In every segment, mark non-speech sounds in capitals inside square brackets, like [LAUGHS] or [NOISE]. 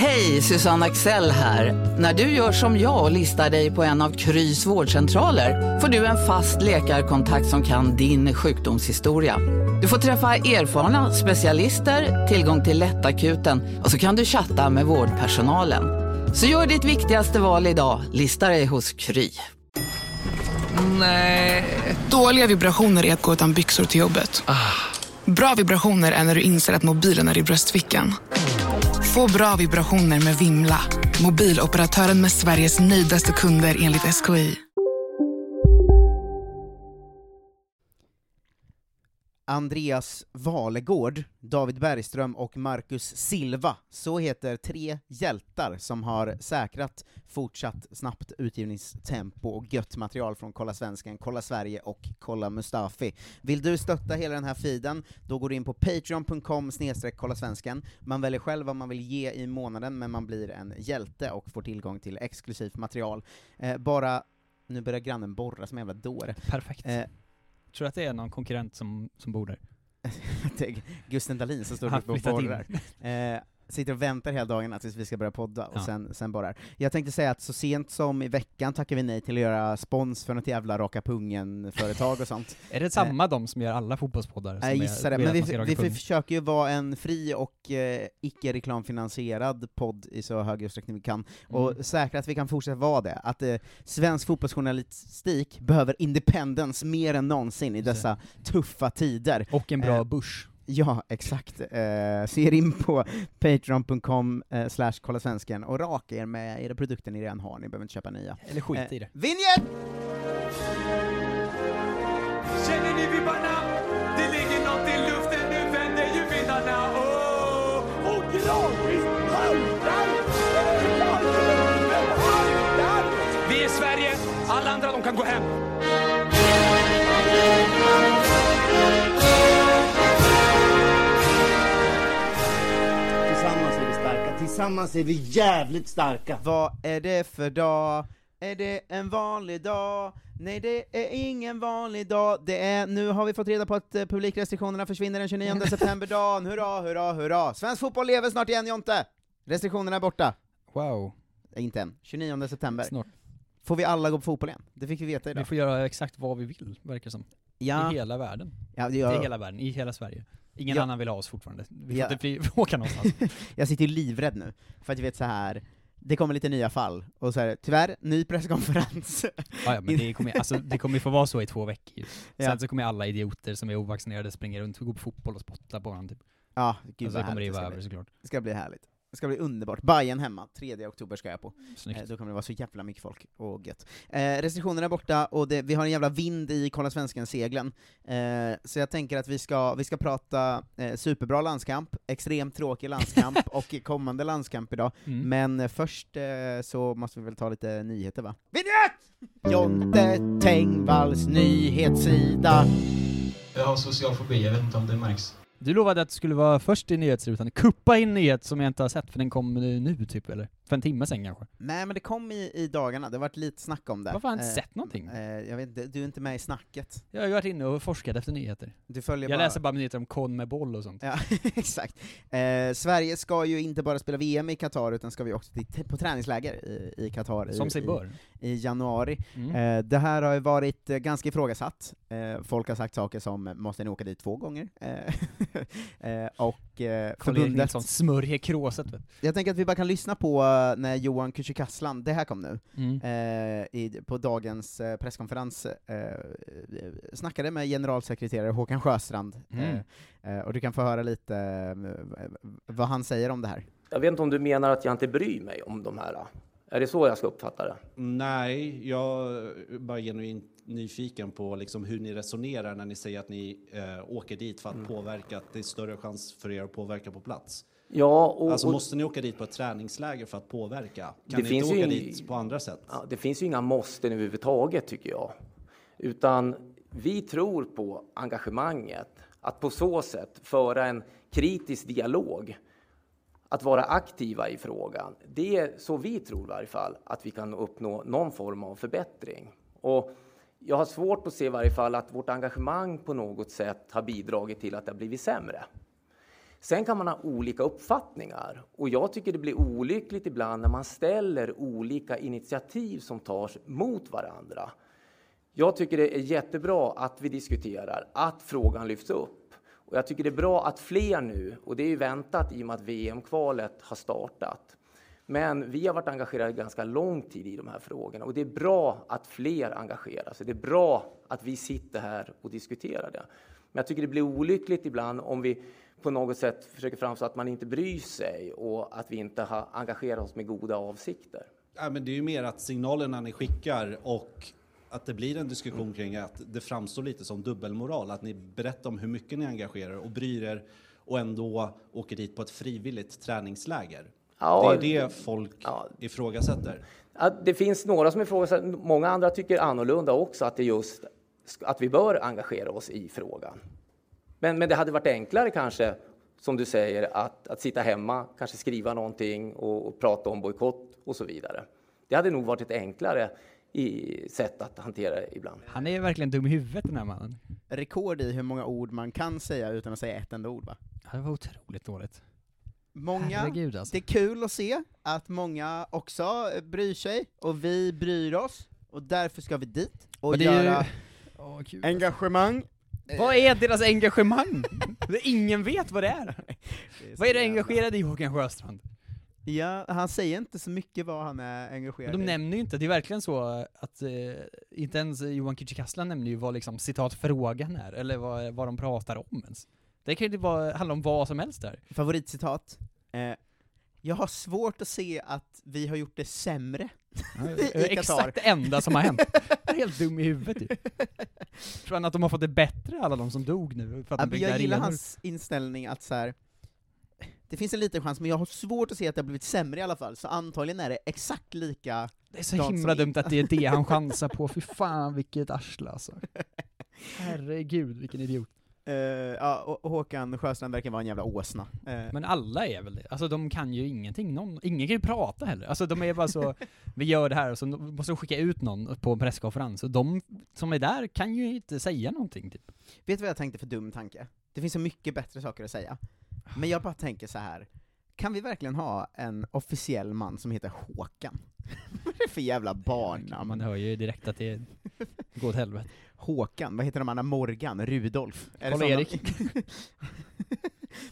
Hej, Susanne Axel här. När du gör som jag och listar dig på en av Krys vårdcentraler får du en fast läkarkontakt som kan din sjukdomshistoria. Du får träffa erfarna specialister, tillgång till lättakuten och så kan du chatta med vårdpersonalen. Så gör ditt viktigaste val idag, lista dig hos Kry. Nej. Dåliga vibrationer är att gå utan byxor till jobbet. Bra vibrationer är när du inser att mobilen är i bröstfickan. Få bra vibrationer med Vimla. Mobiloperatören med Sveriges nöjdaste kunder enligt SKI. Andreas Valegård, David Bergström och Marcus Silva. Så heter tre hjältar som har säkrat fortsatt snabbt utgivningstempo och gött material från Kolla Svensken, Kolla Sverige och Kolla Mustafi. Vill du stötta hela den här feeden, då går du in på patreon.com snedstreck kolla svensken. Man väljer själv vad man vill ge i månaden, men man blir en hjälte och får tillgång till exklusivt material. Eh, bara, nu börjar grannen borra som en jävla dåre. Perfekt. Eh, Tror du att det är någon konkurrent som, som bor där? [LAUGHS] Gusten Dahlin som står uppe och borrar. Eh, sitter och väntar hela dagarna tills vi ska börja podda, och Ja. sen, sen borrar. Jag tänkte säga att så sent som i veckan tackar vi nej till att göra spons för något jävla Raka Pungen-företag och sånt. [LAUGHS] Är det samma de som gör alla fotbollspoddar? Jag gissar det, men vi, vi pung? försöker ju vara en fri och eh, icke-reklamfinansierad podd i så hög utsträckning vi kan, och Mm. säkra att vi kan fortsätta vara det. Att eh, svensk fotbollsjournalistik behöver independence mer än någonsin i dessa tuffa tider. Och en bra Eh, börs. Ja, exakt. Eh, så er in på patreon.com eh, slash kolla svensken och raka er med era produkter ni redan har, ni behöver inte köpa nya. Eller skit Eh, i det. Vinjett! Känner ni vibbarna? Det ligger något i luften, nu vänder ju vindarna. Oh! Och gradvis haltar Vi är Sverige, alla andra de kan gå hem. Tillsammans är vi jävligt starka. Vad är det för dag? Är det en vanlig dag? Nej, det är ingen vanlig dag. Det är, nu har vi fått reda på att eh, publikrestriktionerna försvinner den 29 [LAUGHS] september-dagen. Hurra, hurra, hurra! Svensk fotboll lever snart igen, Jonte! Restriktionerna är borta. Wow. Eh, Inte än. 29 september. Snart. Får vi alla gå på fotboll igen? Det fick vi veta Vi idag. får göra exakt vad vi vill, verkar som. Ja. I hela världen. Ja, det I gör- hela världen, i hela Sverige. Ingen Ja. annan vill ha oss fortfarande. Vi får Ja. inte [LAUGHS] åka någonstans. [LAUGHS] jag sitter ju livrädd nu, för att jag vet så här. det kommer lite nya fall, och så här, tyvärr, ny presskonferens. Ja, ja, men det kommer, alltså, det kommer få vara så i två veckor ju. Sen Ja. så kommer alla idioter som är ovaccinerade springa runt och gå på fotboll och spotta på varandra typ. Ja, gud alltså, vad det kommer det vara över såklart. Det ska bli härligt. Det ska bli underbart. Bayern hemma, 3 oktober ska jag på. Snyggt. Eh, då kommer det vara så jävla mycket folk, och gött. Eh, restriktionerna är borta, och det, vi har en jävla vind i Kolla Svensken-seglen. Eh, så jag tänker att vi ska, vi ska prata eh, superbra landskamp, extremt tråkig landskamp, [LAUGHS] och kommande landskamp idag. Mm. Men eh, först eh, så måste vi väl ta lite nyheter va? Vinjett! Jonte Tengvalls nyhetssida. Jag har social fobi, jag vet inte om det märks. Du lovade att du skulle vara först i nyhetsrutan. Kuppa in nyhet som jag inte har sett, för den kom nu typ, eller? För en timme sen kanske. Nej men det kom i, i dagarna, det har varit lite snack om det. Varför har jag inte Eh, sett någonting? Eh, jag vet inte, du är inte med i snacket. Jag har ju varit inne och forskat efter nyheter. Du följer jag bara... läser bara nyheter om kon med boll och sånt. Ja, [LAUGHS] exakt. Eh, Sverige ska ju inte bara spela VM i Qatar, utan ska vi också till, på träningsläger i, i Qatar Som i, sig bör. i, i januari. Mm. Eh, det här har ju varit eh, ganska ifrågasatt. Eh, folk har sagt saker som ”måste ni åka dit två gånger?” [LAUGHS] och eh, förbundet... Nilsson smörjer kråset Jag tänker att vi bara kan lyssna på när Johan Kücükaslan, det här kom nu, Mm. eh, i, på dagens eh, presskonferens, eh, snackade med generalsekreterare Håkan Sjöstrand, Mm. eh, eh, och du kan få höra lite eh, vad han säger om det här. Jag vet inte om du menar att jag inte bryr mig om de här. Är det så jag ska uppfatta det? Nej, jag är bara genuint nyfiken på liksom hur ni resonerar när ni säger att ni eh, åker dit för att påverka, att det är större chans för er att påverka på plats. Ja, och, alltså och måste ni åka dit på ett träningsläger för att påverka? Kan Det ni inte åka ing- dit på andra sätt? ja, det finns ju inga måsten överhuvudtaget tycker jag. Utan vi tror på engagemanget Att på så sätt föra en kritisk dialog, att vara aktiva i frågan, det är så vi tror i varje fall att vi kan uppnå någon form av förbättring. Och jag har svårt att se i varje fall att vårt engagemang på något sätt har bidragit till att det har blivit sämre. Sen kan man ha olika uppfattningar och jag tycker det blir olyckligt ibland när man ställer olika initiativ som tas mot varandra. Jag tycker det är jättebra att vi diskuterar, att frågan lyfts upp. Och jag tycker det är bra att fler nu, och det är ju väntat i och med att VM-kvalet har startat. Men vi har varit engagerade ganska lång tid i de här frågorna och det är bra att fler engagerar sig. Det är bra att vi sitter här och diskuterar det. Men jag tycker det blir olyckligt ibland om vi på något sätt försöker framstå att man inte bryr sig och att vi inte har engagerat oss med goda avsikter. Ja, men det är ju mer att signalerna ni skickar och att det blir en diskussion kring att det framstår lite som dubbelmoral, att ni berättar om hur mycket ni engagerar och bryr er och ändå åker dit på ett frivilligt träningsläger. Ja, det är det folk ja. ifrågasätter. Ja, det finns några som ifrågasätter, många andra tycker annorlunda också, att det just att vi bör engagera oss i frågan. Men, men det hade varit enklare kanske, som du säger, att, att sitta hemma, kanske skriva någonting och, och prata om bojkott och så vidare. Det hade nog varit ett enklare i sätt att hantera det ibland. Han är verkligen dum i huvudet den här mannen. Rekord i hur många ord man kan säga utan att säga ett enda ord va? Ja, det var otroligt dåligt. Många, Herregud, alltså. det är kul att se att många också bryr sig, och vi bryr oss, och därför ska vi dit och ju- göra Åh, gud. engagemang. Vad är deras engagemang? Det- Ingen vet vad det är. [LAUGHS] Vad är du engagerad i Håkan Sjöstrand? Ja, han säger inte så mycket vad han är engagerad Men de i. nämner ju inte, det är verkligen så att eh, inte ens Johan Kücükasla nämner ju vad liksom citat frågan är, eller vad, vad de pratar om ens. Det kan ju vara, handla om vad som helst där. Favoritcitat? Eh, jag har svårt att se att vi har gjort det sämre Det [LAUGHS] exakt det enda som har hänt. Jag är helt dum i huvudet ju. Tror han att de har fått det bättre, alla de som dog nu, för att Ja, de jag gillar hans inställning att så här. det finns en liten chans, men jag har svårt att se att det har blivit sämre i alla fall, så antagligen är det exakt lika Det är så himla dumt att det är det han [LAUGHS] chansar på, fy fan vilket arsle alltså. Herregud vilken idiot. Eh, ja, Håkan Sjöstrand verkar vara en jävla åsna. Eh, Men alla är väl det? Alltså de kan ju ingenting, någon, ingen kan ju prata heller. Alltså de är bara så, [LAUGHS] vi gör det här och så måste de skicka ut någon på en presskonferens, och de som är där kan ju inte säga någonting typ. vet du vad jag tänkte för dum tanke? Det finns så mycket bättre saker att säga. Men jag bara tänker så här. kan vi verkligen ha en officiell man som heter Håkan? [LAUGHS] vad är det för jävla barnnamn? Man hör ju direkt att det [LAUGHS] går åt helvete. Håkan, vad heter de andra? Morgan? Rudolf? Karl-Erik.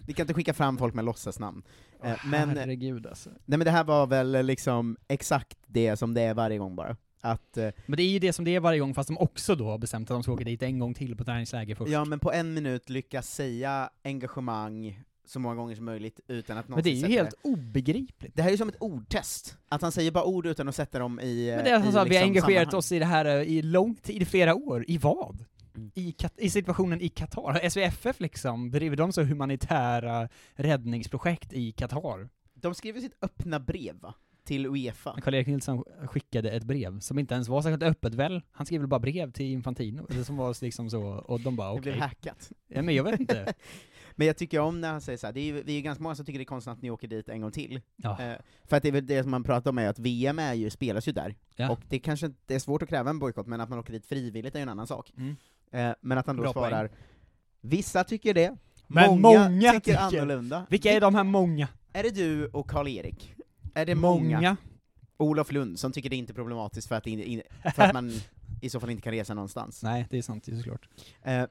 Vi [LAUGHS] kan inte skicka fram folk med låtsasnamn. Eh, men, Herregud alltså. nej men det här var väl liksom exakt det som det är varje gång bara. Att, eh, Men det är ju det som det är varje gång, fast de också då har bestämt att de ska åka dit en gång till på träningsläger först. ja men på en minut lyckas säga engagemang så många gånger som möjligt utan att någon Men det är ju helt obegripligt. Det här är ju som ett ordtest, att han säger bara ord utan att sätta dem i Men det är alltså i så att vi har liksom engagerat sammanhang. oss i det här eh, i lång tid, i flera år. I vad? Mm. I, I situationen i Qatar. SVFF liksom, driver de så humanitära räddningsprojekt i Qatar? De skriver sitt öppna brev va? Till Uefa. Karl-Erik Nilsson skickade ett brev som inte ens var särskilt öppet väl? Han skrev väl bara brev till Infantino, som var liksom så, och de bara Det okej. blev hackat. Ja, men jag vet inte. [LAUGHS] Men jag tycker om när han säger så här, det är vi är ganska många som tycker det är konstigt att ni åker dit en gång till. Ja. Eh, för att det är väl det som man pratar om är att VM är ju, spelas ju där, Ja. och det kanske det är svårt att kräva en bojkott, men att man åker dit frivilligt är ju en annan sak. Mm. Eh, men att han då Bra poäng. svarar, vissa tycker det, Men många, många tycker, tycker- annorlunda. Vilka är de här många? Är det du och Karl-Erik? Är det många? Många. Olof Lund, som tycker det är inte problematiskt för att, in, in, för att man [LAUGHS] i så fall inte kan resa någonstans. Nej, det är sant, det är såklart. Eh,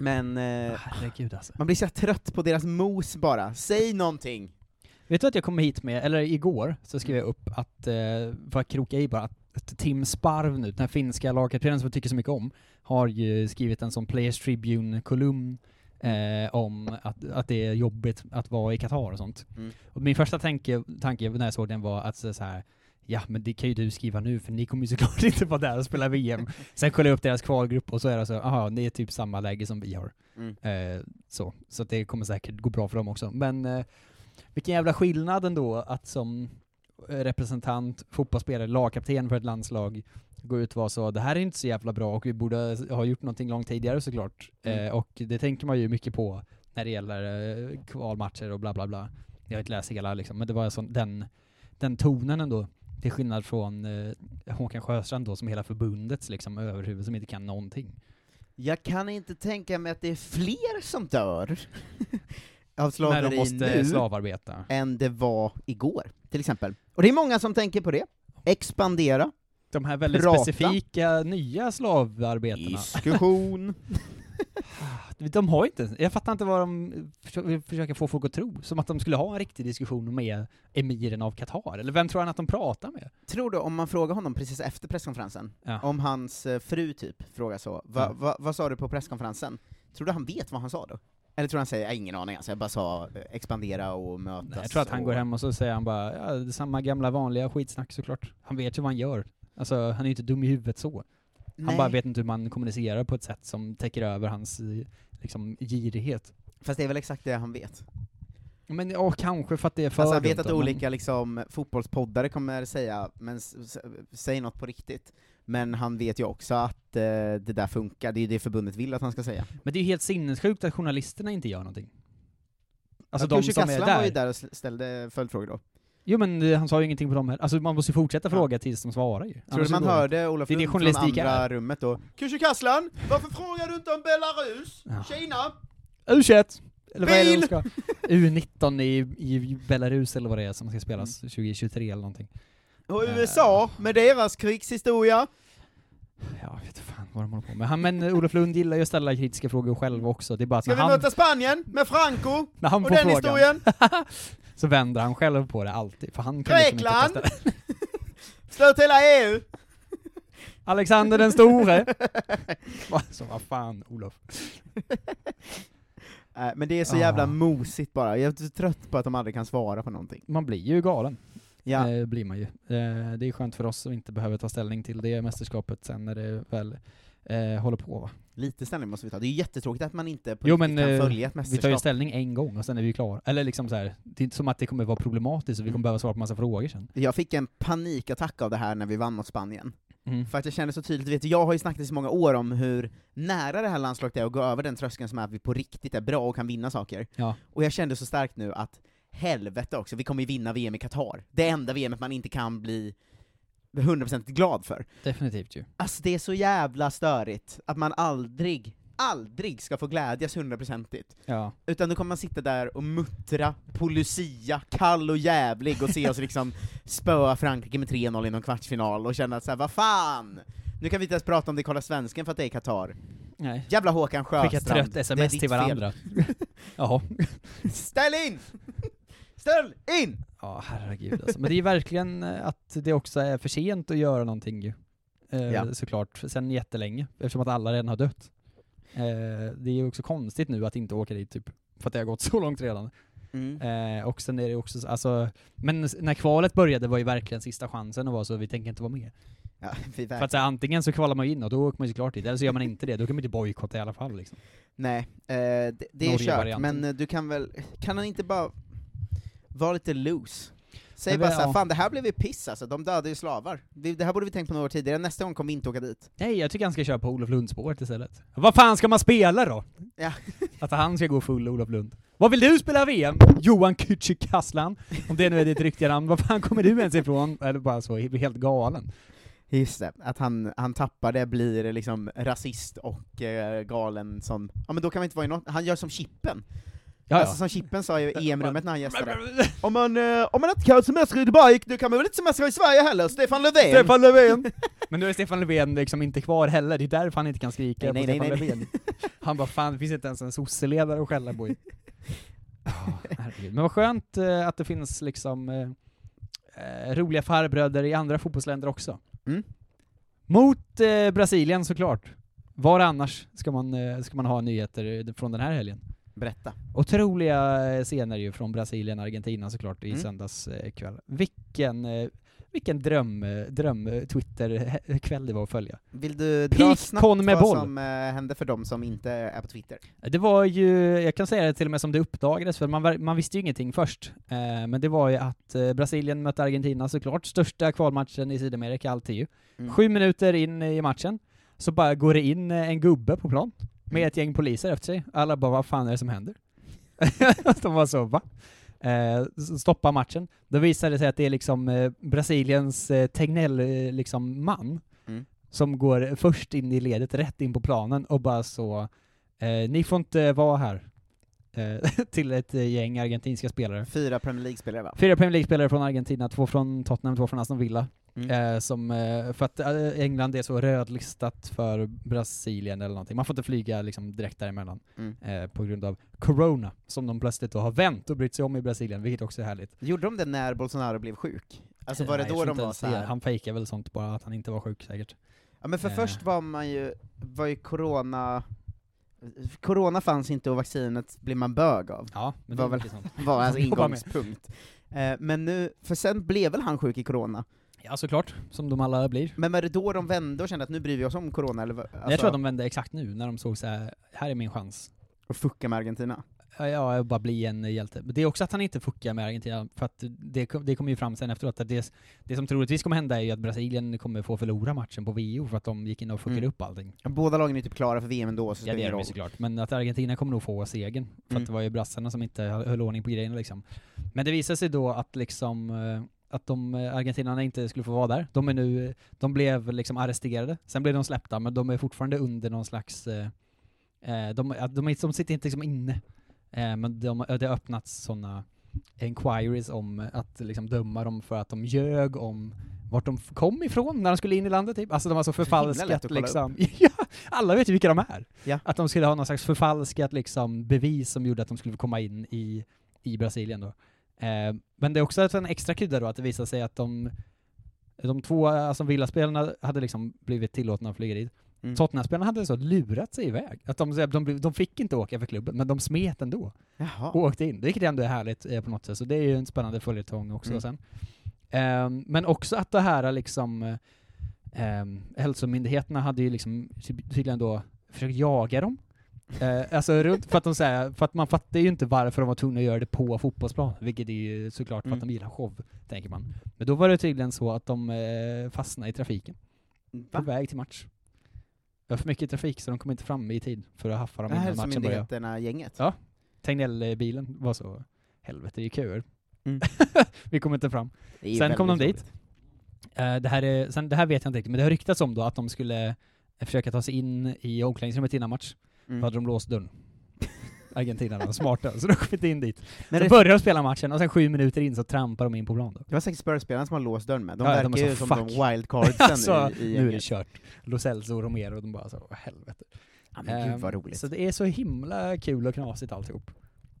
men eh, Herregud alltså. man blir så trött på deras mos bara. Säg någonting! Vet du att jag kom hit med, eller igår, så skrev jag upp att, eh, för att kroka i bara, att Tim Sparv nu, den här finska lagkaptenen som jag tycker så mycket om, har ju skrivit en sån Players Tribune-kolumn eh, om att, att det är jobbigt att vara i Qatar och sånt. Mm. Och min första tanke, tanke när jag såg den var att så här. Ja men det kan ju du skriva nu för ni kommer ju såklart [LAUGHS] inte vara där och spela VM. Sen kollade jag upp deras kvalgrupp och så är det så, aha, det är typ samma läge som vi har. Mm. Eh, så, så det kommer säkert gå bra för dem också. Men eh, vilken jävla skillnad ändå att som eh, representant, fotbollsspelare, lagkapten för ett landslag gå ut och vara så, det här är inte så jävla bra och vi borde ha gjort någonting långt tidigare såklart. Mm. Eh, och det tänker man ju mycket på när det gäller eh, kvalmatcher och bla bla bla. Jag har inte läst hela liksom, men det var sån, den, den tonen ändå. Till skillnad från eh, Håkan Sjöstrand då, som hela förbundets liksom överhuvud, som inte kan någonting. Jag kan inte tänka mig att det är fler som dör [LAUGHS] av När slaveri de måste nu slavarbeta. än det var igår, till exempel. Och det är många som tänker på det. Expandera. De här väldigt Prata. specifika nya slavarbetarna. Diskussion. [LAUGHS] [LAUGHS] De har inte, jag fattar inte vad de försö- vill försöka få folk att tro. Som att de skulle ha en riktig diskussion med emiren av Qatar, eller vem tror han att de pratar med? Tror du, om man frågar honom precis efter presskonferensen, Ja. om hans eh, fru typ frågar så, va, Ja. va, vad sa du på presskonferensen? Tror du han vet vad han sa då? Eller tror du han säger, jag har ingen aning alltså, jag bara sa eh, expandera och mötas Nej, jag tror att han och... går hem och så säger han bara, ja, samma gamla vanliga skitsnack såklart. Han vet ju vad han gör. Alltså, han är ju inte dum i huvudet så. Han Nej. bara vet inte hur man kommunicerar på ett sätt som täcker över hans, eh, liksom, girighet. Fast det är väl exakt det han vet? Men, och kanske för att det är för Alltså han vet att men- olika liksom, fotbollspoddare kommer säga, men säg något på riktigt. Men han vet ju också att eh, det där funkar, det är ju det förbundet vill att han ska säga. Men det är ju helt sinnessjukt att journalisterna inte gör någonting. Alltså ja, de som är där. var ju där och ställde följdfrågor då. Jo men eh, han sa ju ingenting på dem heller. Alltså man måste ju fortsätta fråga tills de svarar ju. Tror du man hörde. Olof Det Lund från andra är. rummet då? Kursi Kaslan, varför frågar du inte om Belarus? Ja. Kina? U21! Eller vad är det de ska? [LAUGHS] U19 i, i Belarus eller vad det är som ska spelas Mm. 2023 eller någonting. Och USA, med deras krigshistoria? Ja, jag vet fan vad de håller på med. Han, men Olof Lund gillar ju att ställa kritiska frågor själv också. Det är bara Ska vi han, möta Spanien med Franco? när han och den frågan historien? [LAUGHS] så vänder han själv på det alltid. För han kan liksom Grekland? ställning. [LAUGHS] Stöt hela EU? Alexander den store! [LAUGHS] Va, så vad fan, Olof. Men det är så Ah. jävla mosigt bara, jag är trött på att de aldrig kan svara på någonting. Man blir ju galen. Ja. Eh, blir man ju. Eh, det är skönt för oss som inte behöver ta ställning till det mästerskapet sen när det väl eh, håller på va? Lite ställning måste vi ta, det är jättetråkigt att man inte på Jo men kan eh, följa ett vi tar ju mästerskap. ställning en gång och sen är vi klara. Eller liksom så här, det är inte som att det kommer vara problematiskt och vi kommer behöva svara på massa frågor sen. Jag fick en panikattack av det här när vi vann mot Spanien. Mm. För att jag kände så tydligt, vet jag har ju snackat i så många år om hur nära det här landslaget är att gå över den tröskeln som är att vi på riktigt är bra och kan vinna saker. Ja. Och jag kände så starkt nu att helvete också, vi kommer ju vinna VM i Qatar. Det enda VM man inte kan bli 100% glad för. Definitivt ju. Alltså det är så jävla störigt att man aldrig, aldrig ska få glädjas hundraprocentigt. Ja. Utan då kommer man sitta där och muttra på Lucia, kall och jävlig, och se oss liksom [LAUGHS] spöa Frankrike med 3-0 i någon kvartsfinal, och känna att såhär, vad fan! Nu kan vi inte ens prata om det Kolla Svensken för att det är Qatar. Nej. Jävla Håkan Sjöstrand. Skicka trött sms till varandra. [LAUGHS] Jaha. Ställ in! Ställ in! Ja, herregud alltså. Men det är ju verkligen eh, att det också är för sent att göra någonting ju. Eh, Ja. Såklart, sen jättelänge, eftersom att alla redan har dött. Eh, det är ju också konstigt nu att inte åka dit typ, för att det har gått [LAUGHS] så långt redan. Mm. Eh, och sen är det också, så- alltså, men när kvalet började var ju verkligen sista chansen att vara så, vi tänker inte vara med. Ja, För att så, här, antingen så kvalar man in och då åker man ju såklart dit, eller så gör man inte det, då kan man inte bojkotta i alla fall liksom. Nej, eh, det, det är kört, men du kan väl, kan han inte bara vara lite loose? Säg bara såhär, ja. fan det här blev ju piss alltså, de dödade ju slavar. Det här borde vi tänkt på några år tidigare, nästa gång kommer vi inte åka dit. Nej, jag tycker han ska köra på Olof Lund-spåret istället. Vad fan ska man spela då? Ja. [LAUGHS] Att han ska gå full Olof Lund. Vad vill du spela VM? Johan Kücükaslan? Om det nu är ditt riktiga namn, var fan kommer du ens ifrån? Eller bara så, helt galen. Just det, att han, han tappar det, blir liksom rasist och eh, galen som, ja men då kan man inte vara i något, han gör som Chippen. Ja, Alltså som Chippen sa i EM-rummet när han gästade. [LAUGHS] om, man, eh, om man inte kan semester i Dubai, då kan man väl inte semestra i Sverige heller, Stefan Löfven! Stefan Löfven! [LAUGHS] Men nu är Stefan Löfven liksom inte kvar heller, det är därför han inte kan skrika Nej, på nej, Stefan nej, nej. Löfven. [LAUGHS] Han bara fan, det finns inte ens en sosseledare att skälla på. i." Ja, herregud. Men vad skönt eh, att det finns liksom eh, eh, roliga farbröder i andra fotbollsländer också. Mm. Mot eh, Brasilien såklart. Var annars ska man, eh, ska man ha nyheter från den här helgen? Berätta. Otroliga eh, scener ju från Brasilien och Argentina såklart i Mm. söndags kväll. Vilken, eh, vilken dröm, eh, dröm Twitter-kväll det var att följa. Vill du dra Peak snabbt vad som eh, hände för dem som inte är på Twitter? Det var ju, jag kan säga det till och med som det uppdagades, för man, man visste ju ingenting först. Men det var ju att Brasilien mötte Argentina såklart, största kvalmatchen i Sydamerika alltid ju. Mm. Sju minuter in i matchen, så bara går det in en gubbe på plan, med ett gäng poliser efter sig. Alla bara, vad fan är det som händer? [LAUGHS] De var så, va? Eh, stoppa matchen. Då visade det sig att det är liksom eh, Brasiliens eh, Tegnell, eh, liksom man, Mm. som går först in i ledet, rätt in på planen och bara så, eh, ni får inte vara här. Eh, [LAUGHS] till ett gäng argentinska spelare. Fyra Premier League-spelare va? Fyra Premier League-spelare från Argentina, två från Tottenham, två från Aston Villa. Mm. Eh, som, eh, för att eh, England är så rödlistat för Brasilien eller någonting. Man får inte flyga liksom direkt däremellan Mm. eh, på grund av Corona, som de plötsligt då har vänt och brytt sig om i Brasilien, vilket också är härligt. Gjorde de det när Bolsonaro blev sjuk? Alltså var det Nej, jag då de var ens så det. här? Han fejkade väl sånt bara, att han inte var sjuk säkert. Ja men för Eh. först var man ju, var ju corona, corona fanns inte och vaccinet blev man bög av. Ja, men det [LAUGHS] var väl, var alltså ingångspunkt. Eh, men nu, för sen blev väl han sjuk i corona? Ja såklart, som de alla blir. Men var det då de vände och kände att nu bryr vi oss om corona eller? Alltså, jag tror att de vände exakt nu, när de såg så här, här är min chans. Och fucka med Argentina? Ja, bara bli en hjälte. Men det är också att han inte fuckar med Argentina, för att det, det kommer ju fram sen efteråt att det, det som troligtvis kommer hända är ju att Brasilien kommer få förlora matchen på VO för att de gick in och fuckade Mm. upp allting. Båda lagen är typ klara för VM ändå, så Ja det är de såklart, men att Argentina kommer nog få segern. För Mm. att det var ju brassarna som inte höll höll ordning på grejerna liksom. Men det visade sig då att liksom eh, att de eh, argentinarna inte skulle få vara där. De är nu, de blev liksom arresterade, sen blev de släppta, men de är fortfarande under någon slags, eh, eh, de, de, de sitter inte liksom inne. Eh, men de, det har öppnats sådana inquiries om att liksom döma dem för att de ljög om vart de kom ifrån när de skulle in i landet typ. Alltså de har så förfalskat liksom. [LAUGHS] ja, alla vet ju vilka de är. Ja. Att de skulle ha någon slags förfalskat liksom bevis som gjorde att de skulle komma in i, i Brasilien då. Eh, men det är också en extra krydda då att det visar sig att de de två, alltså villaspelarna hade liksom blivit tillåtna att flyga dit. Mm. Tottenham-spelarna hade så lurat sig iväg. Att de, de, de fick inte åka för klubben, men de smet ändå. Jaha. Och åkte in. Vilket ändå är härligt eh, på något sätt, så det är ju en spännande följetong också Mm. sen. Ehm, men också att det här liksom, ehm, hälsomyndigheterna hade ju liksom ty- tydligen då försökt jaga dem. Eh, alltså runt, för att de säger, för att man fattar ju inte varför de var tvungna att göra det på fotbollsplan, vilket är ju såklart för att Mm. de gillar show, tänker man. Men då var det tydligen så att de eh, fastnade i trafiken, på Va? väg till match. Det var för mycket trafik så de kom inte fram i tid för att haffa dem innan matchen började. hälsomyndigheterna-gänget? Ja. Tegnell-bilen var så, helvete det är köer. Mm. [LAUGHS] Vi kom inte fram. Sen kom de dit. Eh, det, här är, sen, det här vet jag inte riktigt, men det har ryktats om då att de skulle eh, försöka ta sig in i omklädningsrummet innan match. Mm. Då hade de låst dörren. [LAUGHS] Argentinarna var smarta, så de kom inte in dit. Men så det- började de spela matchen, och sen sju minuter in så trampar de in på plan då. Det var säkert Spurs-spelarna som har låst dörren med. De Ja, verkar ju som fuck. de wildcardsen [LAUGHS] alltså, i, i nu är det kört. Lo Celso och Romero, de bara så, helvete. Ja, men gud vad Ehm, roligt. Så det är så himla kul och knasigt alltihop.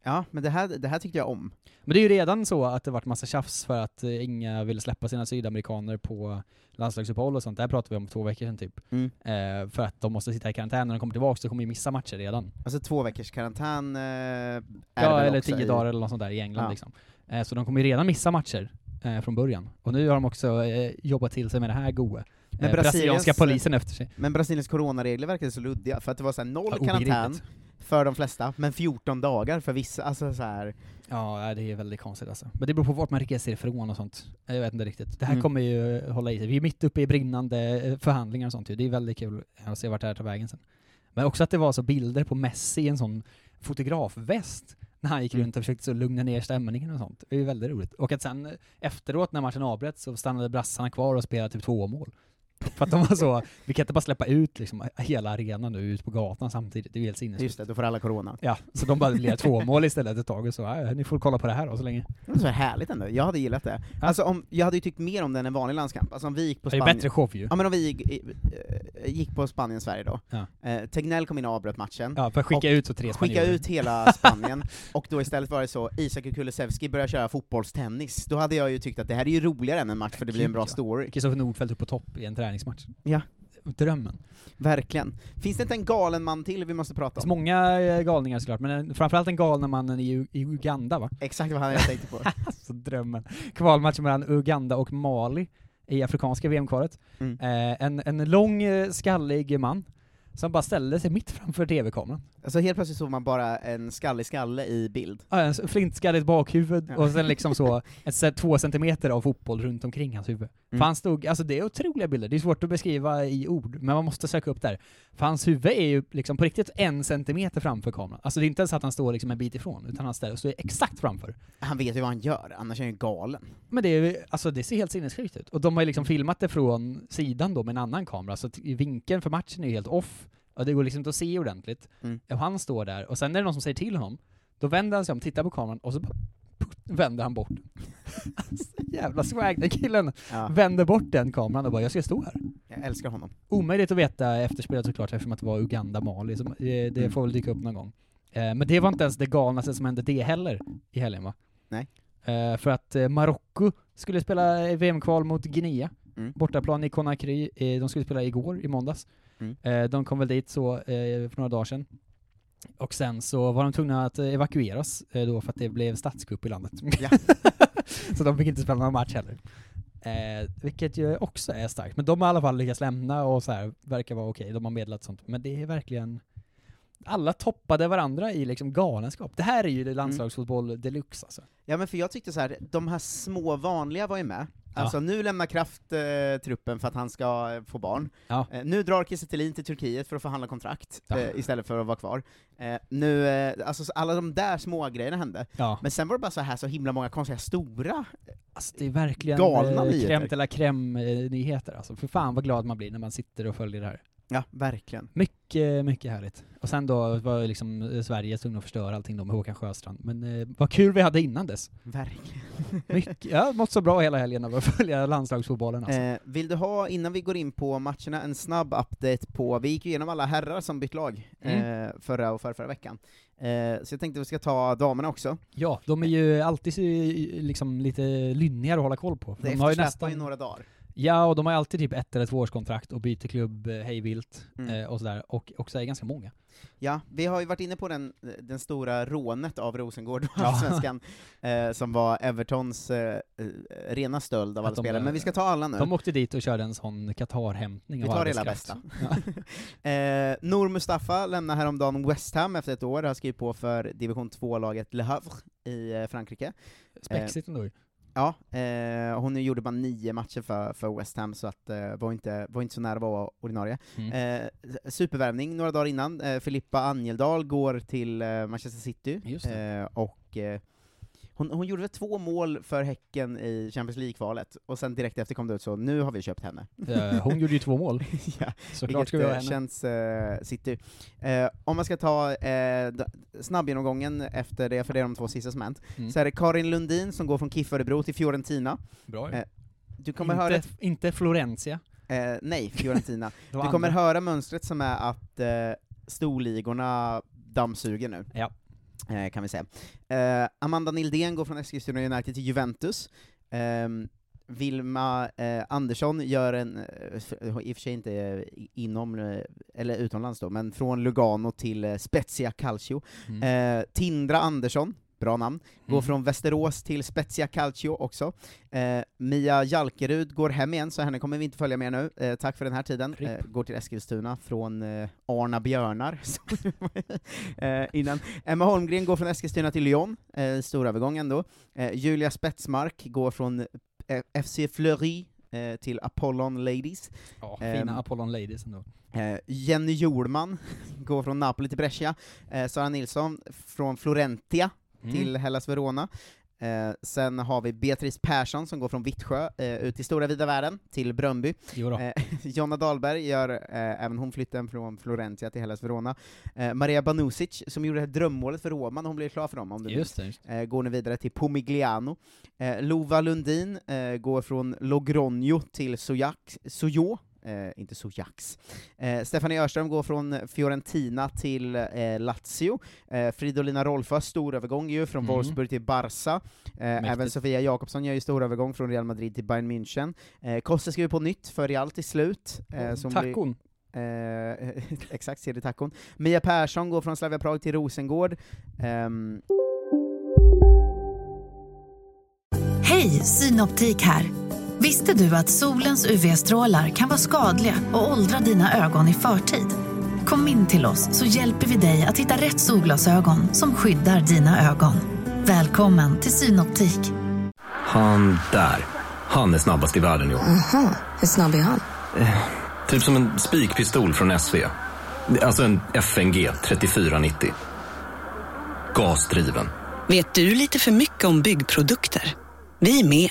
Ja, men det här, det här tyckte jag om. Men det är ju redan så att det varit massa tjafs för att eh, inga ville släppa sina sydamerikaner på landslagsuppehåll och sånt. Det här pratade vi om två veckor sedan typ. Mm. Eh, för att de måste sitta i karantän när de kommer tillbaka, så kommer ju missa matcher redan. Alltså två veckors karantän eh, är ja, väl eller också tio i- dagar eller något sånt där i England Ja. liksom. Eh, så de kommer ju redan missa matcher eh, från början. Och nu har de också eh, jobbat till sig med det här goa. Eh, brasilianska polisen efter sig. Men Brasiliens coronaregler verkade så luddiga, för att det var så här noll Ja, karantän. För de flesta, men 14 dagar för vissa, alltså så här. Ja, det är väldigt konstigt alltså. Men det beror på vart man reser ifrån och sånt. Jag vet inte riktigt. Det här Mm. kommer ju hålla i sig. Vi är mitt uppe i brinnande eh, förhandlingar och sånt ju. Det är väldigt kul att se vart det här tar vägen sen. Men också att det var så bilder på Messi i en sån fotografväst när han gick Mm. runt och försökte så lugna ner stämningen och sånt. Det är ju väldigt roligt. Och att sen eh, efteråt när matchen avbröts så stannade brassarna kvar och spelade typ två mål. För att de var så, vi kan inte bara släppa ut liksom hela arenan nu ut på gatan samtidigt, det är ju helt sinnessjukt. Just det, då får alla corona. Ja, så de bara lirade två mål istället ett tag och så, "Ja, ni får kolla på det här då så länge. Det var så härligt ändå, jag hade gillat det. Alltså om, jag hade ju tyckt mer om den än vanlig landskamp, alltså om vi gick på Det är Spanien... bättre show ju. Ja men om vi gick, eh, gick på Spanien-Sverige då, Ja. eh, Tegnell kom in och avbröt matchen, Ja, för att skicka ut så tre skicka spanjorer. ut hela [LAUGHS] Spanien, och då istället var det så, Isak Kulusevski börjar köra fotbollstennis, då hade jag ju tyckt att det här är ju roligare än en match, för det blir en bra ja. story. Kristoffer Nordfeldt upp på topp i en träningsmatch. Ja. drömmen. Verkligen. Finns det inte en galen man till vi måste prata om? många eh, galningar såklart, men en- framförallt den galna mannen i, U- i Uganda va? Exakt vad jag tänkte på. [LAUGHS] alltså drömmen. Kvalmatchen mellan Uganda och Mali i afrikanska VM-kvalet. Mm. Eh, en, en lång, eh, skallig man som bara ställde sig mitt framför TV-kameran. Alltså helt plötsligt såg man bara en skallig skalle i bild. Ja, en flintskalligt bakhuvud, Ja. och sen liksom så, [LAUGHS] ett, två centimeter av fotboll runt omkring hans huvud. Mm. För han stod, alltså det är otroliga bilder, det är svårt att beskriva i ord, men man måste söka upp där. För hans huvud är ju liksom på riktigt en centimeter framför kameran. Alltså det är inte ens att han står liksom en bit ifrån, utan han ställer sig exakt framför. Han vet ju vad han gör, annars är han ju galen. Men det, är, alltså det ser helt sinnessjukt ut. Och de har ju liksom filmat det från sidan då med en annan kamera, så vinkeln för matchen är ju helt off, och det går liksom inte att se ordentligt. Mm. Och han står där, och sen är det någon som säger till honom, då vänder han sig om, tittar på kameran, och så vänder han bort. alltså, [LAUGHS] jävla swag, den killen Ja. vänder bort den kameran och bara 'jag ska stå här' Jag älskar honom. Omöjligt att veta efterspelet såklart, eftersom att det var Uganda-Mali, så det, det Mm. får väl dyka upp någon gång. Eh, men det var inte ens det galnaste som hände det heller, i helgen va? Nej. Eh, för att eh, Marocko skulle spela VM-kval mot Guinea, Mm. bortaplan i Conakry, eh, de skulle spela igår, i måndags. Mm. Eh, de kom väl dit så, eh, för några dagar sedan. Och sen så var de tvungna att eh, evakueras eh, då för att det blev statskupp i landet. Ja. [LAUGHS] så de fick inte spela någon match heller. Eh, vilket ju också är starkt, men de har i alla fall lyckats lämna och så här verkar vara okej, de har meddelat sånt. Men det är verkligen, alla toppade varandra i liksom galenskap. Det här är ju landslagsfotboll deluxe alltså. Ja men för jag tyckte så här, de här små vanliga var ju med. Ja. Alltså nu lämnar Kraft eh, truppen för att han ska eh, få barn. Ja. Eh, nu drar Kiese till Turkiet för att förhandla kontrakt, Ja. eh, istället för att vara kvar. Eh, nu, alltså så alla de där små grejerna hände. Ja. Men sen var det bara så här så himla många konstiga stora. Alltså det är verkligen Galna eh, nyheter. crème de la crème eh, nyheter alltså. För fan vad glad man blir när man sitter och följer det här. Ja, verkligen. Mycket, mycket härligt. Och sen då var liksom eh, Sverige tvungna att förstöra allting då med Håkan Sjöstrand. Men eh, vad kul vi hade innan dess. Verkligen. [LAUGHS] Mycket, jag har mått så bra hela helgen av att [LAUGHS] följa landslagsfotbollen alltså. Eh, vill du ha, innan vi går in på matcherna, en snabb update på, vi gick ju igenom alla herrar som bytt lag Mm. eh, förra och förra, förra veckan. Eh, så jag tänkte vi ska ta damerna också. Ja, de är ju alltid eh, liksom lite lynnigare att hålla koll på. Det de har ju nästan, ju några dagar. Ja, och de har alltid typ ett eller två års kontrakt och byter klubb eh, hej vilt Mm. eh, och sådär, och också är ganska många. Ja, vi har ju varit inne på den, den stora rånet av Rosengård och Ja. Eh, som var Evertons eh, eh, rena stöld av alla de, spelare, men vi ska ta alla nu. De åkte dit och körde en sån Qatar-hämtning Vi av tar det hela bästa. Ja. [LAUGHS] eh, Nour Mustafa lämnar häromdagen West Ham efter ett år, har skrivit på för division 2-laget Le Havre i eh, Frankrike. Spexigt ändå. Ja, eh, hon gjorde bara nio matcher för, för West Ham, så att, eh, var, inte, var inte så nära att vara ordinarie. Mm. Eh, supervärvning några dagar innan, eh, Filippa Angeldal går till eh, Manchester City, eh, och eh, hon, hon gjorde väl två mål för Häcken i Champions League-kvalet, och sen direkt efter kom det ut så, nu har vi köpt henne. Eh, hon gjorde ju två mål. [LAUGHS] ja, Såklart ska vi ha eh, henne. känns eh, City. Eh, om man ska ta eh, snabbgenomgången efter det, för det är de två sista som hänt, Mm. så är det Karin Lundin som går från KIF Örebro till Fiorentina. Bra ju. Eh, du kommer inte, höra ett, inte Florentia. eh, nej, Fiorentina. [LAUGHS] Du kommer andra. höra mönstret som är att eh, storligorna dammsuger nu. Ja. Eh, kan vi säga. Eh, Amanda Nildén går från Eskilstuna United till Juventus. Ehm, Vilma eh, Andersson gör en, eh, f- i och för sig inte eh, inom, eh, eller utomlands då, men från Lugano till eh, Spezia Calcio. Mm. Eh, Tindra Andersson, bra namn, går Mm. från Västerås till Spezia Calcio också. Eh, Mia Jalkerud går hem igen, så henne kommer vi inte följa med nu. Eh, tack för den här tiden. Eh, går till Eskilstuna från eh, Arna Björnar, [LAUGHS] eh, innan. Emma Holmgren går från Eskilstuna till Lyon, eh, stor övergång ändå. Eh, Julia Spetsmark går från FC Fleury till Apollon Ladies. Ja, Ehm, fina Apollon Ladies ändå. Jenny Jordman [LAUGHS] går från Napoli till Brescia, Sara Nilsson från Florentia Mm. till Hellas Verona. Eh, sen har vi Beatrice Persson som går från Vittsjö eh, ut i stora vida världen, till Bröndby. Eh, [LAUGHS] Jonna Dahlberg gör eh, även hon flytten från Florentia till Hellas Verona. Eh, Maria Banusic, som gjorde det här drömmålet för Roma när hon blev klar för dem, om du Just just eh, går nu vidare till Pomigliano. Eh, Lova Lundin går från Logroño till Sojak, Sojo, eh, inte Sojax. Eh, Stefanie Örström går från Fiorentina till eh, Lazio. Eh, Fridolina Rolfö, storövergång ju, från Mm. Wolfsburg till Barca. Eh, även Sofia Jakobsson gör ju storövergång från Real Madrid till Bayern München. Eh, Kosse skriver på nytt för Real till slut. Eh, som blir- Tacon. Eh, [LAUGHS] exakt, ser det tacon. Mia Persson går från Slavia Prag till Rosengård. Ehm, Hej, Synoptik här. Visste du att solens UV-strålar kan vara skadliga och åldra dina ögon i förtid? Kom in till oss så hjälper vi dig att hitta rätt solglasögon som skyddar dina ögon. Välkommen till Synoptik. Han där. Han är snabbast i världen år. Aha, hur snabb är han? Typ som en spikpistol från SV. Alltså en FNG 3490. Gasdriven. Vet du lite för mycket om byggprodukter? Vi är med.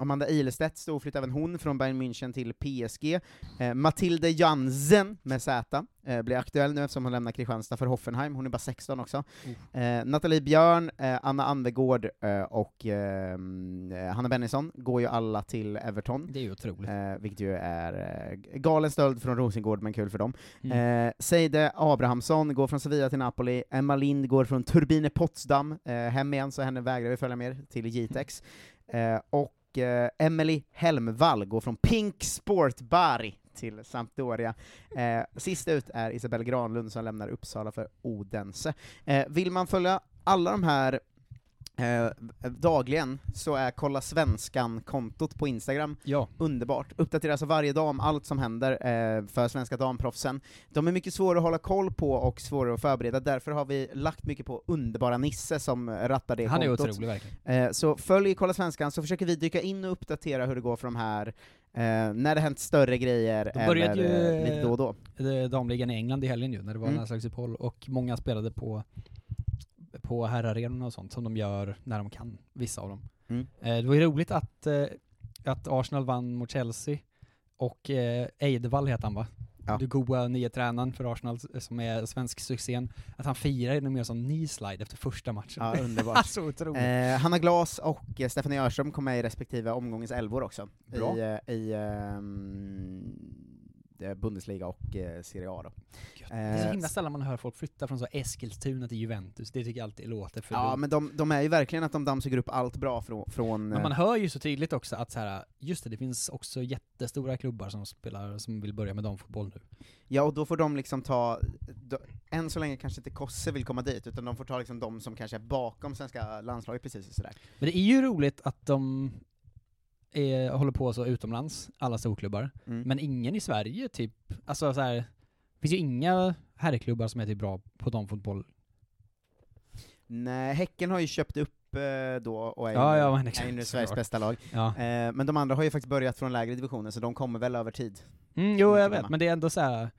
Amanda Ilestedt storflytt även hon från Bayern München till PSG. Eh, Matilde Jansen, med Z, eh, blir aktuell nu eftersom hon lämnar Kristianstad för Hoffenheim, hon är bara 16 också. Eh, Nathalie Björn, eh, Anna Anvegård eh, och eh, Hanna Bennison går ju alla till Everton. Det är ju otroligt. Vilket ju är galen stöld från Rosengård, men kul för dem. Mm. Seide Abrahamsson går från Sevilla till Napoli, Emma Lind går från Turbine Potsdam, hem igen, så henne vägrar vi följa med till Jitex. Eh, och eh, Emily Helmvall går från Pink Sport-Bari till Sampdoria. Eh, sist ut är Isabelle Granlund som lämnar Uppsala för Odense. Eh, vill man följa alla de här Eh, dagligen så är Kolla Svenskan-kontot på Instagram Ja. underbart. Uppdateras alltså varje dag om allt som händer eh, för svenska damproffsen. De är mycket svåra att hålla koll på och svåra att förbereda, därför har vi lagt mycket på underbara Nisse som rattar det Han är kontot. otrolig, verkligen. Eh, så följ Kolla Svenskan, så försöker vi dyka in och uppdatera hur det går för de här, eh, när det hänt större grejer, Då började eller ju eh, lite då och då. eh, damligan i England i helgen ju, när det var Mm. landslagsuppehåll, och många spelade på, på herrarenorna och sånt, som de gör när de kan, vissa av dem. Mm. Eh, det var ju roligt att, eh, att Arsenal vann mot Chelsea, och eh, Eidevall heter han va? Ja. Du goa nya tränaren för Arsenal, s- som är svensk succén, att han firar genom att göra sån knee slide efter första matchen. Ja, [LAUGHS] underbart. så otroligt. Eh, Hanna Glas och eh, Stephanie Örström kom med i respektive omgångens elvor också, Bra. i, eh, i eh, Bundesliga och eh, Serie A då. Det är så Eh, himla sällan man hör folk flytta från så Eskilstuna till Juventus, det tycker jag alltid låter för Ja, dumt. men de, de är ju verkligen att de dammsuger upp allt bra från... från Men man eh, hör ju så tydligt också att så här, just det, det finns också jättestora klubbar som spelar, som vill börja med damfotboll nu. Ja, och då får de liksom ta, då, än så länge kanske inte Kosse vill komma dit, utan de får ta liksom de som kanske är bakom svenska landslaget precis och sådär. Men det är ju roligt att de är, håller på så utomlands, alla storklubbar, Mm. men ingen i Sverige typ, alltså så här, finns ju inga herrklubbar som är typ bra på damfotboll. Nej, Häcken har ju köpt upp eh, då, och är, Ja, ja, men är exakt, ju nu Sveriges bästa lag. Ja. Eh, men de andra har ju faktiskt börjat från lägre divisioner, så de kommer väl över tid. Mm, jo, jag vet, men det är ändå så här.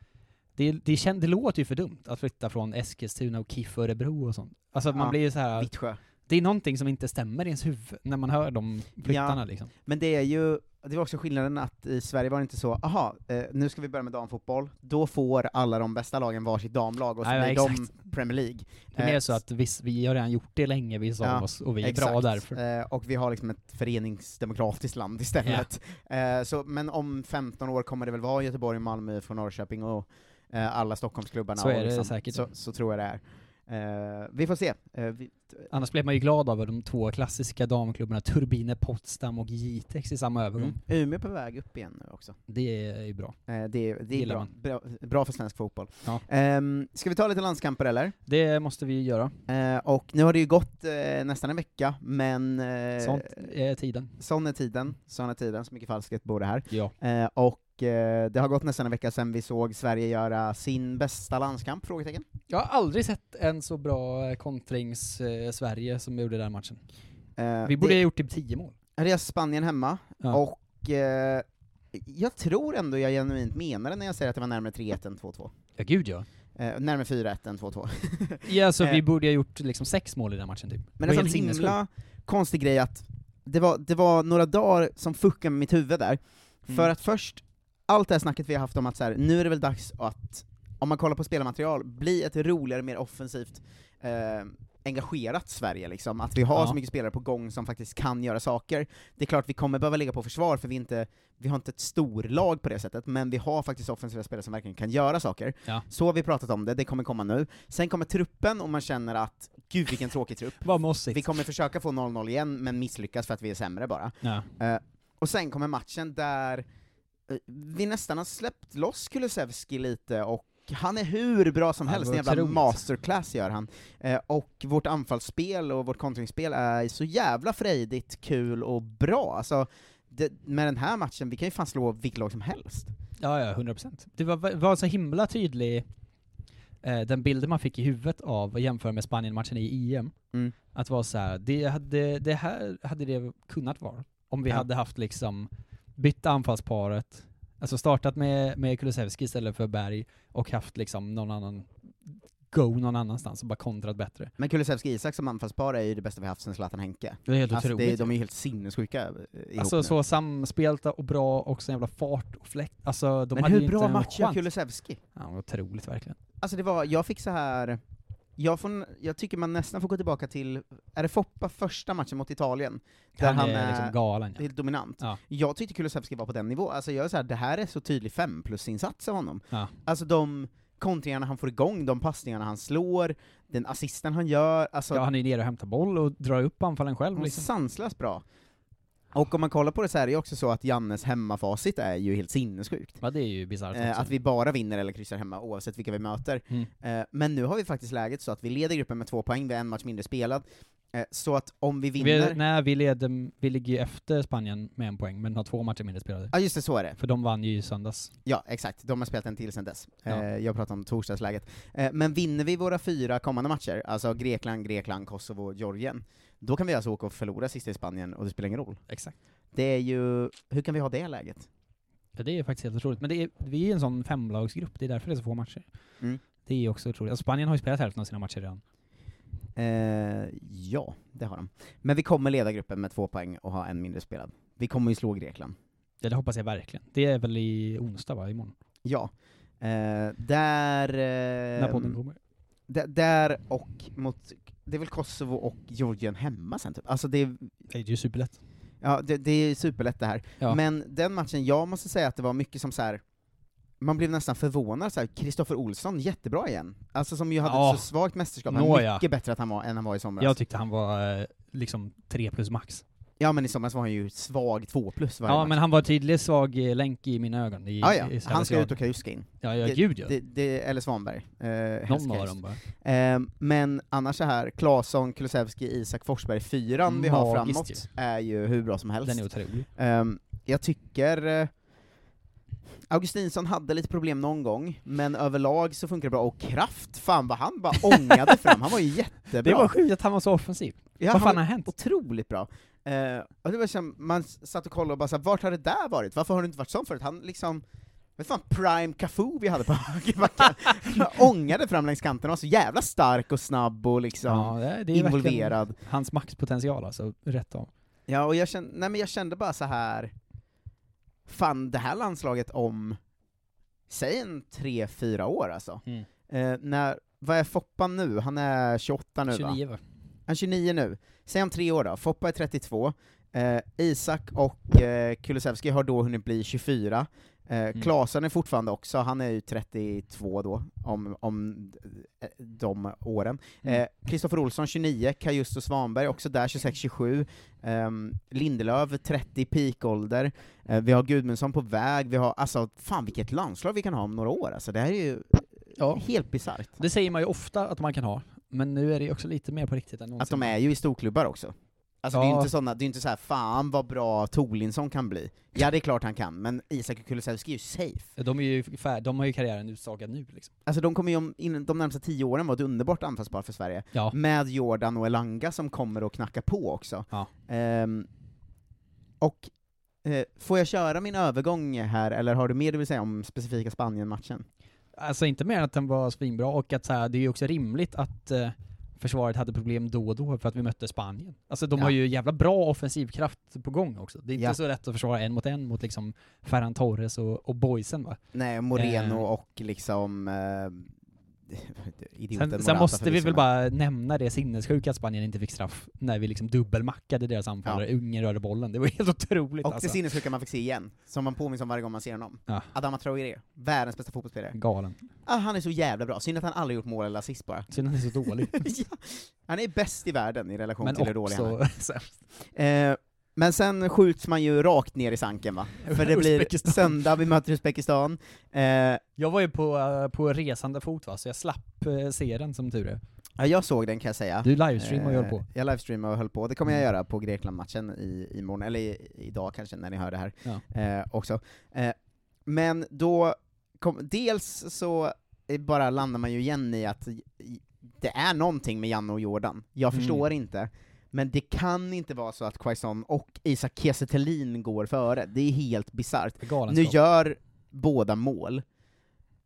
Det, det, kän, det låter ju för dumt att flytta från Eskilstuna och KIF Örebro och sånt. Alltså man blir ju så här. Vittsjö. Det är någonting som inte stämmer i ens huvud när man hör de flyttarna Ja, liksom. Men det är ju, det var också skillnaden att i Sverige var det inte så, aha, eh, nu ska vi börja med damfotboll, då får alla de bästa lagen varsitt damlag, och så blir de Premier League. Det är mer Eh, så att viss, vi har redan gjort det länge, vissa av oss, och vi är bra exakt. därför. Eh, och vi har liksom ett föreningsdemokratiskt land istället. Eh, så, men om 15 år kommer det väl vara Göteborg, Malmö, från Norrköping och eh, alla Stockholmsklubbarna. Så är det liksom, säkert. Så, så tror jag det är. Eh, vi får se. Eh, vi, Annars blev man ju glad av de två klassiska damklubbarna Turbine Potsdam och Jitex i samma övergång. mm. Umeå på väg upp igen nu också. Det är ju bra. Eh, det, det är bra, bra, bra för svensk fotboll. Ja. Ehm, ska vi ta lite landskamper eller? Det måste vi göra. Och nu har det ju gått nästan en vecka, men... Sånt är tiden. Sån är tiden, sån är tiden, så mycket falskhet bor det här. Ja. Och det har gått nästan en vecka sedan vi såg Sverige göra sin bästa landskamp? Frågetecken. Jag har aldrig sett en så bra kontrings-Sverige som gjorde den matchen. Eh, Vi borde det- ha gjort typ 10 mål. Det är Spanien hemma, Ja. och eh, jag tror ändå jag genuint menar det när jag säger att det var närmare 3-1 än 2-2. Ja, gud ja. Eh, närmare 4-1 än 2-2. Ja, så Eh, vi borde ha gjort liksom sex mål i den matchen typ. Men det är en himla sinnessjukt. konstig grej att det var, det var några dagar som fuckade med mitt huvud där, Mm. för att först, allt det här snacket vi har haft om att så här, nu är det väl dags att, om man kollar på spelarmaterial, bli ett roligare, mer offensivt, eh, engagerat Sverige liksom, att vi har Ja. så mycket spelare på gång som faktiskt kan göra saker. Det är klart vi kommer behöva ligga på försvar, för vi, inte, vi har inte ett storlag på det sättet, men vi har faktiskt offensiva spelare som verkligen kan göra saker. Ja. Så har vi pratat om det, det kommer komma nu. Sen kommer truppen, och man känner att, gud vilken tråkig trupp. [LAUGHS] Vad mossigt. Vi kommer försöka få 0-0 igen, men misslyckas för att vi är sämre bara. Ja. Eh, och sen kommer matchen där vi nästan har släppt loss Kulusevski lite, och han är hur bra som helst, en jävla otroligt. masterclass gör han. Eh, och vårt anfallsspel och vårt kontringsspel är så jävla frejdigt, kul och bra. Alltså, det, med den här matchen, vi kan ju fan slå vilket lag som helst. Ja, ja, 100%. Det var, var så himla tydlig, eh, den bilden man fick i huvudet av att jämföra med Spanien-matchen i EM, Mm. att vara så här, det, hade, det här hade det kunnat vara. Om vi Ja. hade haft liksom, bytt anfallsparet, alltså startat med, med Kulusevski istället för Berg, och haft liksom någon annan, go någon annanstans och bara kontrat bättre. Men Kulusevski Isak som anfallspar är ju det bästa vi haft sen Zlatan Henke. Det är helt alltså, otroligt. de är ju helt sinnessjuka eh, ihop Alltså nu. så samspelta och bra, och så jävla fart och fläkt, alltså de Men hade hur ju bra inte en match gör chans. Kulusevski? Ja, otroligt verkligen. Alltså det var, jag fick så här. Jag, får, jag tycker man nästan får gå tillbaka till, är det Foppa första matchen mot Italien? Han är liksom galen, ja. helt dominant. Ja. Jag tyckte Kulusevski var på den nivån, alltså jag är så här, det här är så tydlig fem plus-insats av honom. Ja. Alltså de kontringarna han får igång, de passningarna han slår, den assisten han gör, alltså Ja, han är nere och hämtar boll och drar upp anfallen själv han är liksom. sanslöst bra. Och om man kollar på det så här är det också så att Jannes hemmafacit är ju helt sinnessjukt. Ja, det är ju bisarrt Eh, att vi bara vinner eller kryssar hemma oavsett vilka vi möter. Mm. Eh, men nu har vi faktiskt läget så att vi leder gruppen med två poäng, vi har en match mindre spelad. Eh, så att om vi vinner... Vi, nej, vi, leder, vi ligger ju efter Spanien med en poäng, men har två matcher mindre spelade. Ja just det, så är det. För de vann ju i söndags. Ja, exakt. De har spelat en till sen dess. Ja. Eh, jag pratar om torsdagsläget. Eh, men vinner vi våra fyra kommande matcher, alltså Grekland, Grekland, Kosovo, Georgien, då kan vi alltså åka och förlora sista i Spanien, och det spelar ingen roll. Exakt. Det är ju, hur kan vi ha det läget? Ja, det är faktiskt helt otroligt. Men det är, vi är en sån femlagsgrupp, det är därför det är så få matcher. Mm. Det är också otroligt. Alltså, Spanien har ju spelat hälften av sina matcher redan. Eh, ja, det har de. Men vi kommer leda gruppen med två poäng och ha en mindre spelad. Vi kommer ju slå Grekland. Ja, det hoppas jag verkligen. Det är väl i onsdag va, imorgon? Ja. Eh, där... Eh, När podden kommer. d- Där och mot, det är väl Kosovo och Georgien hemma sen typ? Alltså det är, Det är ju superlätt. ja, det, det är superlätt det här. Ja. Men den matchen, jag måste säga att det var mycket som så här. man blev nästan förvånad, så här, Kristoffer Olsson, jättebra igen. Alltså som ju hade Ja. ett så svagt mästerskap, men mycket bättre att han var, än han var i somras. Jag tyckte han var eh, liksom tre plus max. Ja men i somras var han ju svag två plus varje Ja, match. men han var tydligt svag eh, länk i mina ögon. I, Ja, ja. i Han ska ut och kajuska in. Ja, ja, det, gud ja. Det, det, eller Svanberg. Eh, Någon av dem bara. Eh, men annars så här, Claesson, Kulusevski, Isak Forsberg, fyran vi har framåt är ju hur bra som helst. Den är otrolig. Ehm, jag tycker eh, Augustinsson hade lite problem någon gång, men överlag så funkar det bra, och Kraft, fan vad han bara [LAUGHS] ångade fram, han var ju jättebra. Det var sjukt att han var så offensiv. Ja, Vad fan har hänt? Otroligt bra. Eh, och det var som, man satt och kollade och bara så här, vart har det där varit? Varför har det inte varit sån förut? Han liksom, vet fan, prime Cafu vi hade på [LAUGHS] högerbacken. Ångade fram längs kanten, och var så jävla stark och snabb och liksom Ja, det det är involverad. hans maxpotential alltså, rätt av. Ja, och jag kände, nej men jag kände bara så här. fan det här landslaget om, säg en tre, fyra år alltså. Mm. Eh, när, vad är Foppa nu? Han är 28 nu 29 va? Han är 29 nu. Säg om tre år då, Foppa är 32, eh, Isak och eh, Kulusevski har då hunnit bli 24, eh, Mm. Klasen är fortfarande också, han är ju 32 då, om, om eh, de åren. Mm. Eh, Kristoffer Olsson 29, Kajusto Svanberg också där 26-27, ehm, Lindelöf 30 peakålder, eh, vi har Gudmundsson på väg, vi har, alltså fan vilket landslag vi kan ha om några år alltså, det här är ju helt bisarrt. Det säger man ju ofta att man kan ha, men nu är det ju också lite mer på riktigt än någonsin. Att de är ju i storklubbar också. Alltså det är Ja. ju inte såna, det är inte så här fan vad bra Tolinsson kan bli. Ja det är klart han kan, men Isak och Kulusevski är ju safe. De, är ju fär- de har ju karriären utstakad nu liksom. Alltså de kommer ju om, in, de närmaste tio åren vara ett underbart anfallspar för Sverige. Ja. Med Jordan och Elanga som kommer att knacka på också. Ja. Ehm, och eh, får jag köra min övergång här, eller har du mer du vill säga om specifika Spanien-matchen? Alltså inte mer än att den var svinbra, och att så här, det är ju också rimligt att eh, försvaret hade problem då och då för att vi mötte Spanien. Alltså de Ja. har ju jävla bra offensivkraft på gång också. Det är inte Ja. så lätt att försvara en mot en mot liksom Ferran Torres och, och boysen va? Nej, Moreno Eh. och liksom... Eh, Sen, sen måste vi väl men- bara nämna det sinnessjuka att Spanien inte fick straff när vi liksom dubbelmackade deras anfallare. Ungen rörde bollen. Det var helt otroligt Och alltså. det sinnessjuka man fick se igen, som man påminns om varje gång man ser honom. Ja. Adama Traoré, världens bästa fotbollsspelare. Galen. Ah, han är så jävla bra, synd att han aldrig gjort mål eller assist bara. Synd att han är så dålig. [LAUGHS] ja. Han är bäst i världen i relation Men till hur dålig han också är. [LAUGHS] sämst. Men sen skjuts man ju rakt ner i sanken va? [LAUGHS] För det blir söndag, vi möter Uzbekistan. Eh, Jag var ju på, eh, på resande fot va, så jag slapp eh, se den som tur är. ja, jag såg den kan jag säga. Du livestreamade och höll på. Eh, Jag livestreamade och höll på, det kommer jag Mm. göra på Grekland-matchen i, imorgon, eller i, idag kanske när ni hör det här Ja. eh, också. Eh, men då, kom, dels så bara landar man ju igen i att det är någonting med Janne och Jordan. Jag Mm. förstår inte, men det kan inte vara så att Quaison och Isak Kiese går före. Det är helt bisarrt. Nu gör båda mål,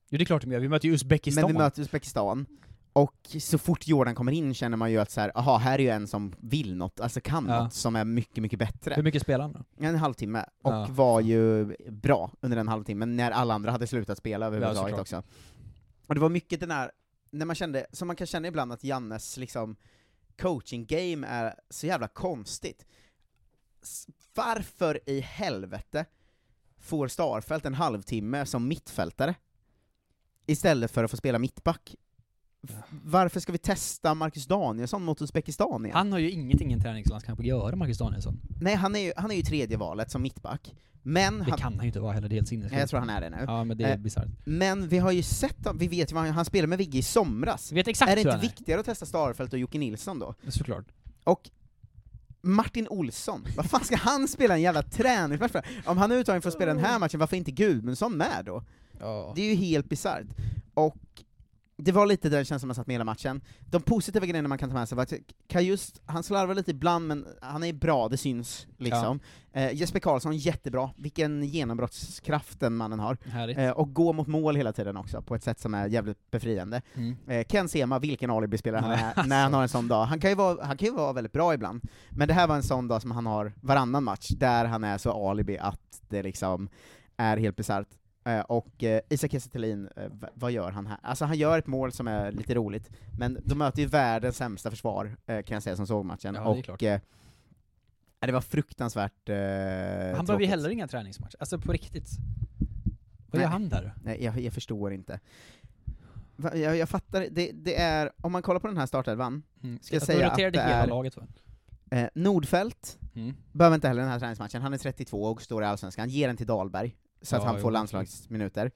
Jo det är klart de gör, vi möter ju Uzbekistan. men vi möter Uzbekistan, och så fort Jordan kommer in känner man ju att så här, aha, här är ju en som vill något, alltså kan Ja. något, som är mycket, mycket bättre. Hur mycket spelar han då? En halvtimme, och Ja. var ju bra under den halvtimmen, när alla andra hade slutat spela överhuvudtaget såklart. också. Och det var mycket den där, när man kände, som man kan känna ibland att Jannes liksom coaching-game är så jävla konstigt. Varför i helvete får Starfelt en halvtimme som mittfältare? Istället för att få spela mittback? Varför ska vi testa Marcus Danielsson mot Uzbekistan igen? Han har ju ingenting i en träningslandskamp att göra, Marcus Danielsson. Nej, han är ju, han är ju tredje valet som mittback, men Det han, kan han ju inte vara heller, det är helt sinnessjukt. jag tror han är det nu. Ja men det är Eh, bisarrt. Men vi har ju sett, vi vet ju han, han spelade med Vigge i somras. Vi vet exakt är det inte är. viktigare att testa Starfelt och Jocke Nilsson då? Såklart. Och Martin Olsson, vad fan ska han spela en jävla träningsmatch för? Om han är uttagen för att spela den här matchen, varför är inte Gudmundsson med då? Ja. Det är ju helt bisarrt. Och det var lite den känslan man satt med hela matchen. De positiva grejerna man kan ta med sig var att Kajust, han slarvar lite ibland, men han är bra, det syns liksom. Eh, Jesper Karlsson, jättebra. Vilken genombrottskraft den mannen har. Eh, och gå mot mål hela tiden också, på ett sätt som är jävligt befriande. Mm. Eh, Ken Sema, vilken alibi-spelare han är, alltså. när han har en sån dag. Han kan, ju vara, han kan ju vara väldigt bra ibland, men det här var en sån dag som han har varannan match, där han är så alibi att det liksom är helt bisarrt. Eh, och eh, Isak Kiese eh, vad gör han här? Alltså han gör ett mål som är lite roligt, men de möter ju världens sämsta försvar, eh, kan jag säga, som såg matchen. Ja, det är och klart. det var fruktansvärt eh, Han behöver ju heller inga träningsmatcher, alltså på riktigt. Vad gör han där? Nej, jag, jag förstår inte. Va- Jag, jag fattar, det, det är, om man kollar på den här startelvan, Mm. ska jag Då säga att det hela är laget va? eh, Nordfält, Mm. behöver inte heller den här träningsmatchen, han är 32 och står i Allsvenskan, ger den till Dahlberg, så att Ja, han jo, får landslagsminuter.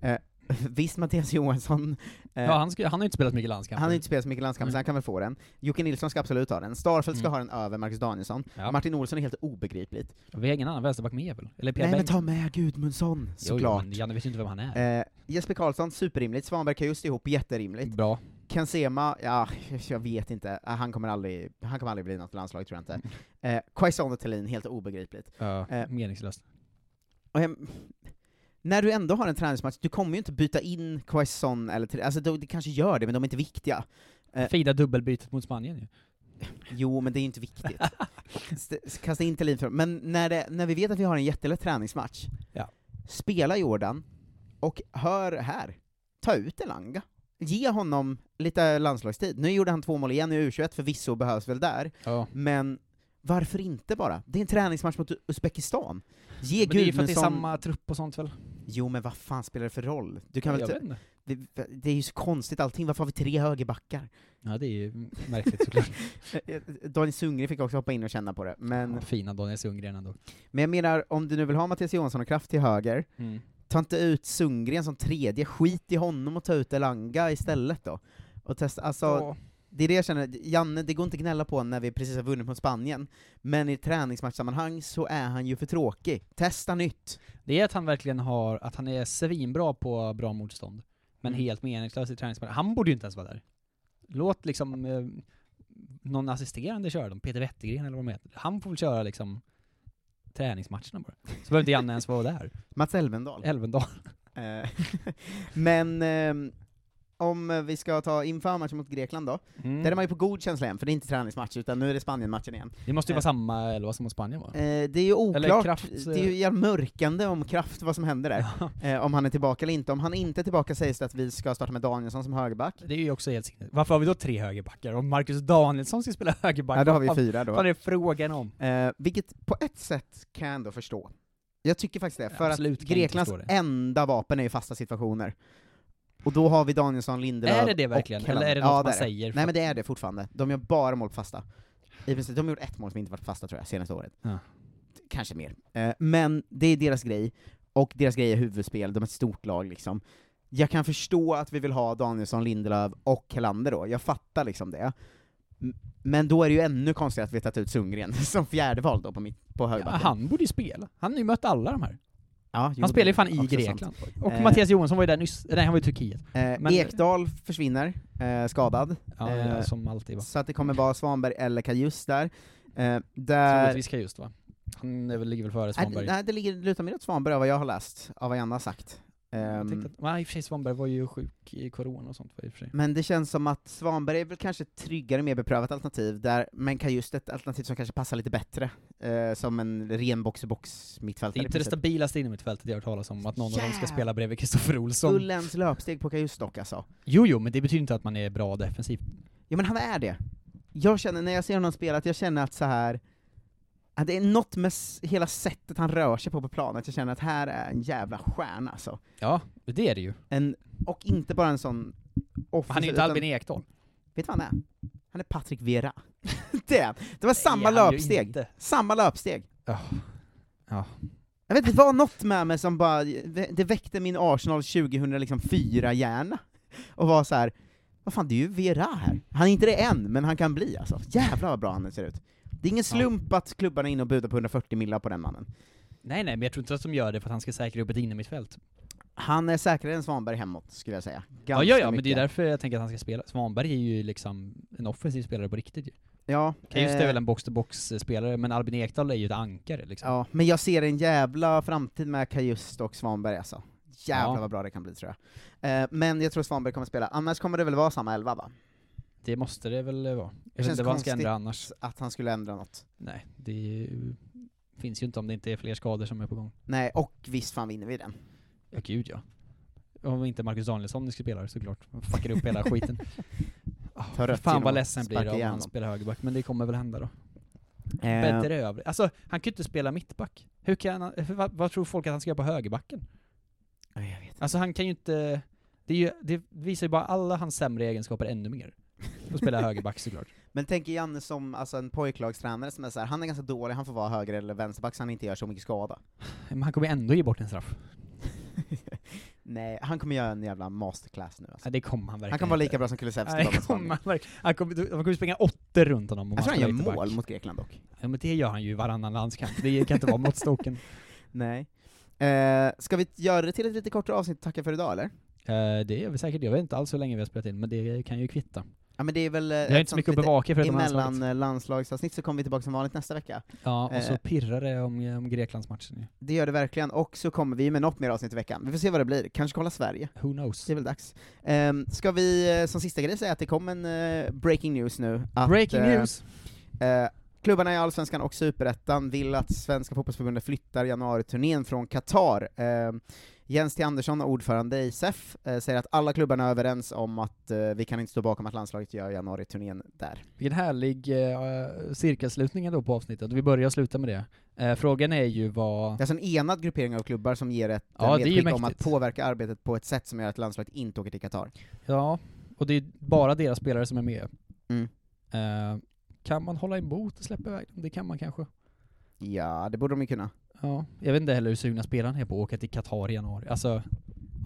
Eh, [LAUGHS] visst, Mattias Johansson, eh, Ja, han, ska, han har ju inte spelat mycket landskamper. han har inte spelat så mycket landskamp, så han kan väl få den. Jocke Nilsson ska absolut ha den. Starfelt ska Mm. ha den över Marcus Danielsson. Ja. Martin Olsson är helt obegripligt. Vi har ingen annan vänsterback med väl? Eller Pierre Nej men Bengtsson? ta med Gudmundsson, Jo, jo, såklart. men Janne vet ju inte vem han är. Eh, Jesper Karlsson, superrimligt. Svanberg kan just ihop, jätterimligt. Bra. Ken Sema, ja, [LAUGHS] jag vet inte. Eh, Han kommer aldrig, han kommer aldrig bli något landslag, tror jag inte. Eh, Quaison och Thelin, helt obegripligt. Ja, Eh, meningslöst. Jag, när du ändå har en träningsmatch, du kommer ju inte byta in Quaison eller alltså du, du kanske gör det, men de är inte viktiga. Eh, Fida dubbelbytet mot Spanien ju. Jo, men det är inte viktigt. [LAUGHS] St- Kasta in Thelin för Men när, det, när vi vet att vi har en jättelätt träningsmatch, Ja. spela Jordan, och hör här, ta ut Elanga. Ge honom lite landslagstid. Nu gjorde han två mål igen i U21, förvisso behövs väl där, Ja. men varför inte bara? Det är en träningsmatch mot Uzbekistan. Ge Men det är ju för att det är Gudmundsson... samma trupp och sånt väl? Jo, men vad fan spelar det för roll? Du kan Jag väl inte. det, det är ju så konstigt allting, varför har vi tre högerbackar? Ja, det är ju märkligt såklart. [LAUGHS] Daniel Sundgren fick också hoppa in och känna på det, men, Ja, fina Daniel Sundgren ändå. men jag menar, om du nu vill ha Mattias Johansson och Kraft till höger, Mm. ta inte ut Sundgren som tredje, skit i honom och ta ut Elanga istället då. Och testa, alltså, Ja. Det är det jag känner, Janne, det går inte att gnälla på när vi precis har vunnit mot Spanien, men i träningsmatchsammanhang så är han ju för tråkig. Testa nytt! Det är att han verkligen har, att han är svinbra på bra motstånd, men Mm. helt meningslös i träningsmatcher. Han borde ju inte ens vara där. Låt liksom eh, någon assisterande köra dem, Peter Wettergren eller vad de heter. Han får väl köra liksom träningsmatcherna bara. Så behöver inte Janne ens vara där. [LAUGHS] Mats Elvendal. Elvendal. Eh, [LAUGHS] Men ehm, om vi ska ta inför matchen mot Grekland då, Mm. där är man ju på god känsla igen, för det är inte träningsmatch, utan nu är det Spanien-matchen igen. Det måste ju vara Eh, samma elva som mot Spanien va? Eh, det är ju oklart, Kraft, det är ju jävla mörkande om Kraft, vad som händer där. [LAUGHS] eh, om han är tillbaka eller inte. Om han inte är tillbaka sägs det att vi ska starta med Danielsson som högerback. Det är ju också helt sinnigt. Varför har vi då tre högerbackar? Om Marcus Danielsson ska spela högerback, Ja, då har vi fyra då. Vad är frågan om? Eh, vilket på ett sätt kan jag ändå förstå. Jag tycker faktiskt det, för Absolut att Greklands det. enda vapen är ju fasta situationer. Och då har vi Danielsson, Lindelöf Är det det verkligen? Eller är det något ja, man det säger Nej men det är det fortfarande. De gör bara mål på fasta. I princip, de har gjort ett mål som inte varit fasta tror jag, senaste året. Ja. Kanske mer. Eh, men det är deras grej, och deras grej är huvudspel, de är ett stort lag liksom. Jag kan förstå att vi vill ha Danielsson, Lindelöf och Helander då, jag fattar liksom det. Men då är det ju ännu konstigare att vi tagit ut Sundgren [LAUGHS] som fjärde val då på, mitt, på Ja, högerbacken. han borde ju spela. Han har ju mött alla de här. Ja, han spelar ju fan i Grekland. sant. Och Eh, Mattias Johansson var ju där nyss, nej han var i Turkiet. Eh, Men- Ekdal försvinner, eh, skadad. Ja, ja, Eh, som alltid va. Så att det kommer vara Svanberg eller Kajus där. Eh, där... Troligtvis kan just va? Han är väl, ligger väl före Svanberg. Nej, det ligger, lutar mer åt Svanberg av vad jag har läst, av vad Janne har sagt. Jag Ehm, att, nej, i och för sig Svanberg var ju sjuk i corona och sånt i och för sig. men det känns som att Svanberg är väl kanske ett tryggare, mer beprövat alternativ, där, men Kajust ett alternativ som kanske passar lite bättre, eh, som en ren box-to-box Det mittfältare. är inte det stabilaste innermittfältet jag har hört talas om, att någon av dem ska spela bredvid Kristoffer Olsson. Fullens löpsteg på dock alltså. Jo, jo, men det betyder inte att man är bra defensivt. Ja men han är det. Jag känner, när jag ser honom spela, att jag känner att så här det är något med hela sättet han rör sig på på planen, att jag känner att här är en jävla stjärna alltså. Ja, det är det ju. En, och inte bara en sån offensiv, Han är ju inte utan- Albin Ekdal. Vet du vad han är? Han är Patrik Vera. [LAUGHS] det. Det var samma ju löpsteg. Samma löpsteg. Ja. Ja. Jag vet det var något med mig som bara, det väckte min Arsenal 2004-hjärna. Och var så här. vad fan det är ju Vera här. Han är inte det än, men han kan bli alltså. Jävlar vad bra han ser ut. Det är ingen slump att klubbarna är inne och budar på 140 millar på den mannen. Nej, nej, men jag tror inte att de gör det för att han ska säkra upp ett innermittfält. Han är säkrare än Svanberg hemåt, skulle jag säga. Ja, Ganska ja, ja, men det är mycket. därför jag tänker att han ska spela. Svanberg är ju liksom en offensiv spelare på riktigt ju. Ja, Kajust eh, är väl en box-to-box-spelare, men Albin Ekdal är ju ett ankare liksom. Ja, men jag ser en jävla framtid med Kajust och Svanberg alltså. Jävlar Ja. vad bra det kan bli tror jag. Eh, men jag tror Svanberg kommer spela, annars kommer det väl vara samma elva va? Det måste det väl vara. Det känns inte vad han ska ändra annars. att han skulle ändra något. Nej, det ju- finns ju inte om det inte är fler skador som är på gång. Nej, och visst fan vinner vi den. Ja, gud ja. Om inte Marcus Danielsson ska spela såklart. Han fuckar upp hela skiten. [LAUGHS] Oh, fan vad ledsen blir det om han spelar högerback, men det kommer väl hända då. Eh, Bättre övrigt. Alltså, han kan ju inte spela mittback. Hur kan han, vad, vad tror folk att han ska göra på högerbacken? jag vet. Alltså han kan ju inte, det, ju, det visar ju bara alla hans sämre egenskaper ännu mer. Att spela högerback såklart. [LAUGHS] Men tänker Janne som alltså, en pojklagstränare som är så här, han är ganska dålig, han får vara höger eller vänsterback så han inte gör så mycket skada. Men han kommer ändå ge bort en straff. [LAUGHS] Nej, han kommer göra en jävla masterclass nu alltså. Nej, det kommer han verkligen Han kan vara lika bra som Kulusevski var det kommer han verkligen. Han kommer, han kommer springa åttor runt honom om Jag tror han gör mål mot Grekland dock. Ja men det gör han ju i varannan landskamp, det kan inte vara måttstocken. [LAUGHS] Nej. Eh, ska vi göra det till ett lite kortare avsnitt och tacka för idag eller? Eh, det är vi säkert, jag vet inte alls hur länge vi har spelat in, men det kan ju kvitta. Ja men det är väl... eh, har ett inte så mycket att bevaka förutom Emellan landslaget. eh, landslagsavsnitt så kommer vi tillbaka som vanligt nästa vecka. Ja, och så Eh, pirrar det om, om Greklandsmatchen ju. Det gör det verkligen, och så kommer vi med något mer avsnitt i veckan. Vi får se vad det blir, kanske kolla Sverige. Who knows? Det är väl dags. Um, ska vi eh, som sista grej säga att det kom en eh, breaking news nu. Att, Breaking eh, news! eh, klubbarna i Allsvenskan och Superettan vill att Svenska Fotbollförbundet flyttar januariturnén från Qatar. Eh, Jens T. Andersson, ordförande i SEF, eh, säger att alla klubbarna är överens om att eh, vi kan inte stå bakom att landslaget gör januariturnén där. Vilken härlig uh, cirkelslutning då på avsnittet, vi börjar och sluta med det. Eh, frågan är ju vad... Det är alltså en enad gruppering av klubbar som ger ett Ja, eh, medskick om att påverka arbetet på ett sätt som gör att landslaget inte åker till Qatar. Ja, och det är bara deras spelare som är med. Mm. Eh, kan man hålla emot och släppa iväg dem? Det kan man kanske. Ja, det borde de ju kunna. Ja, jag vet inte heller hur sugna spelarna är på att åka till Qatar i januari. Alltså,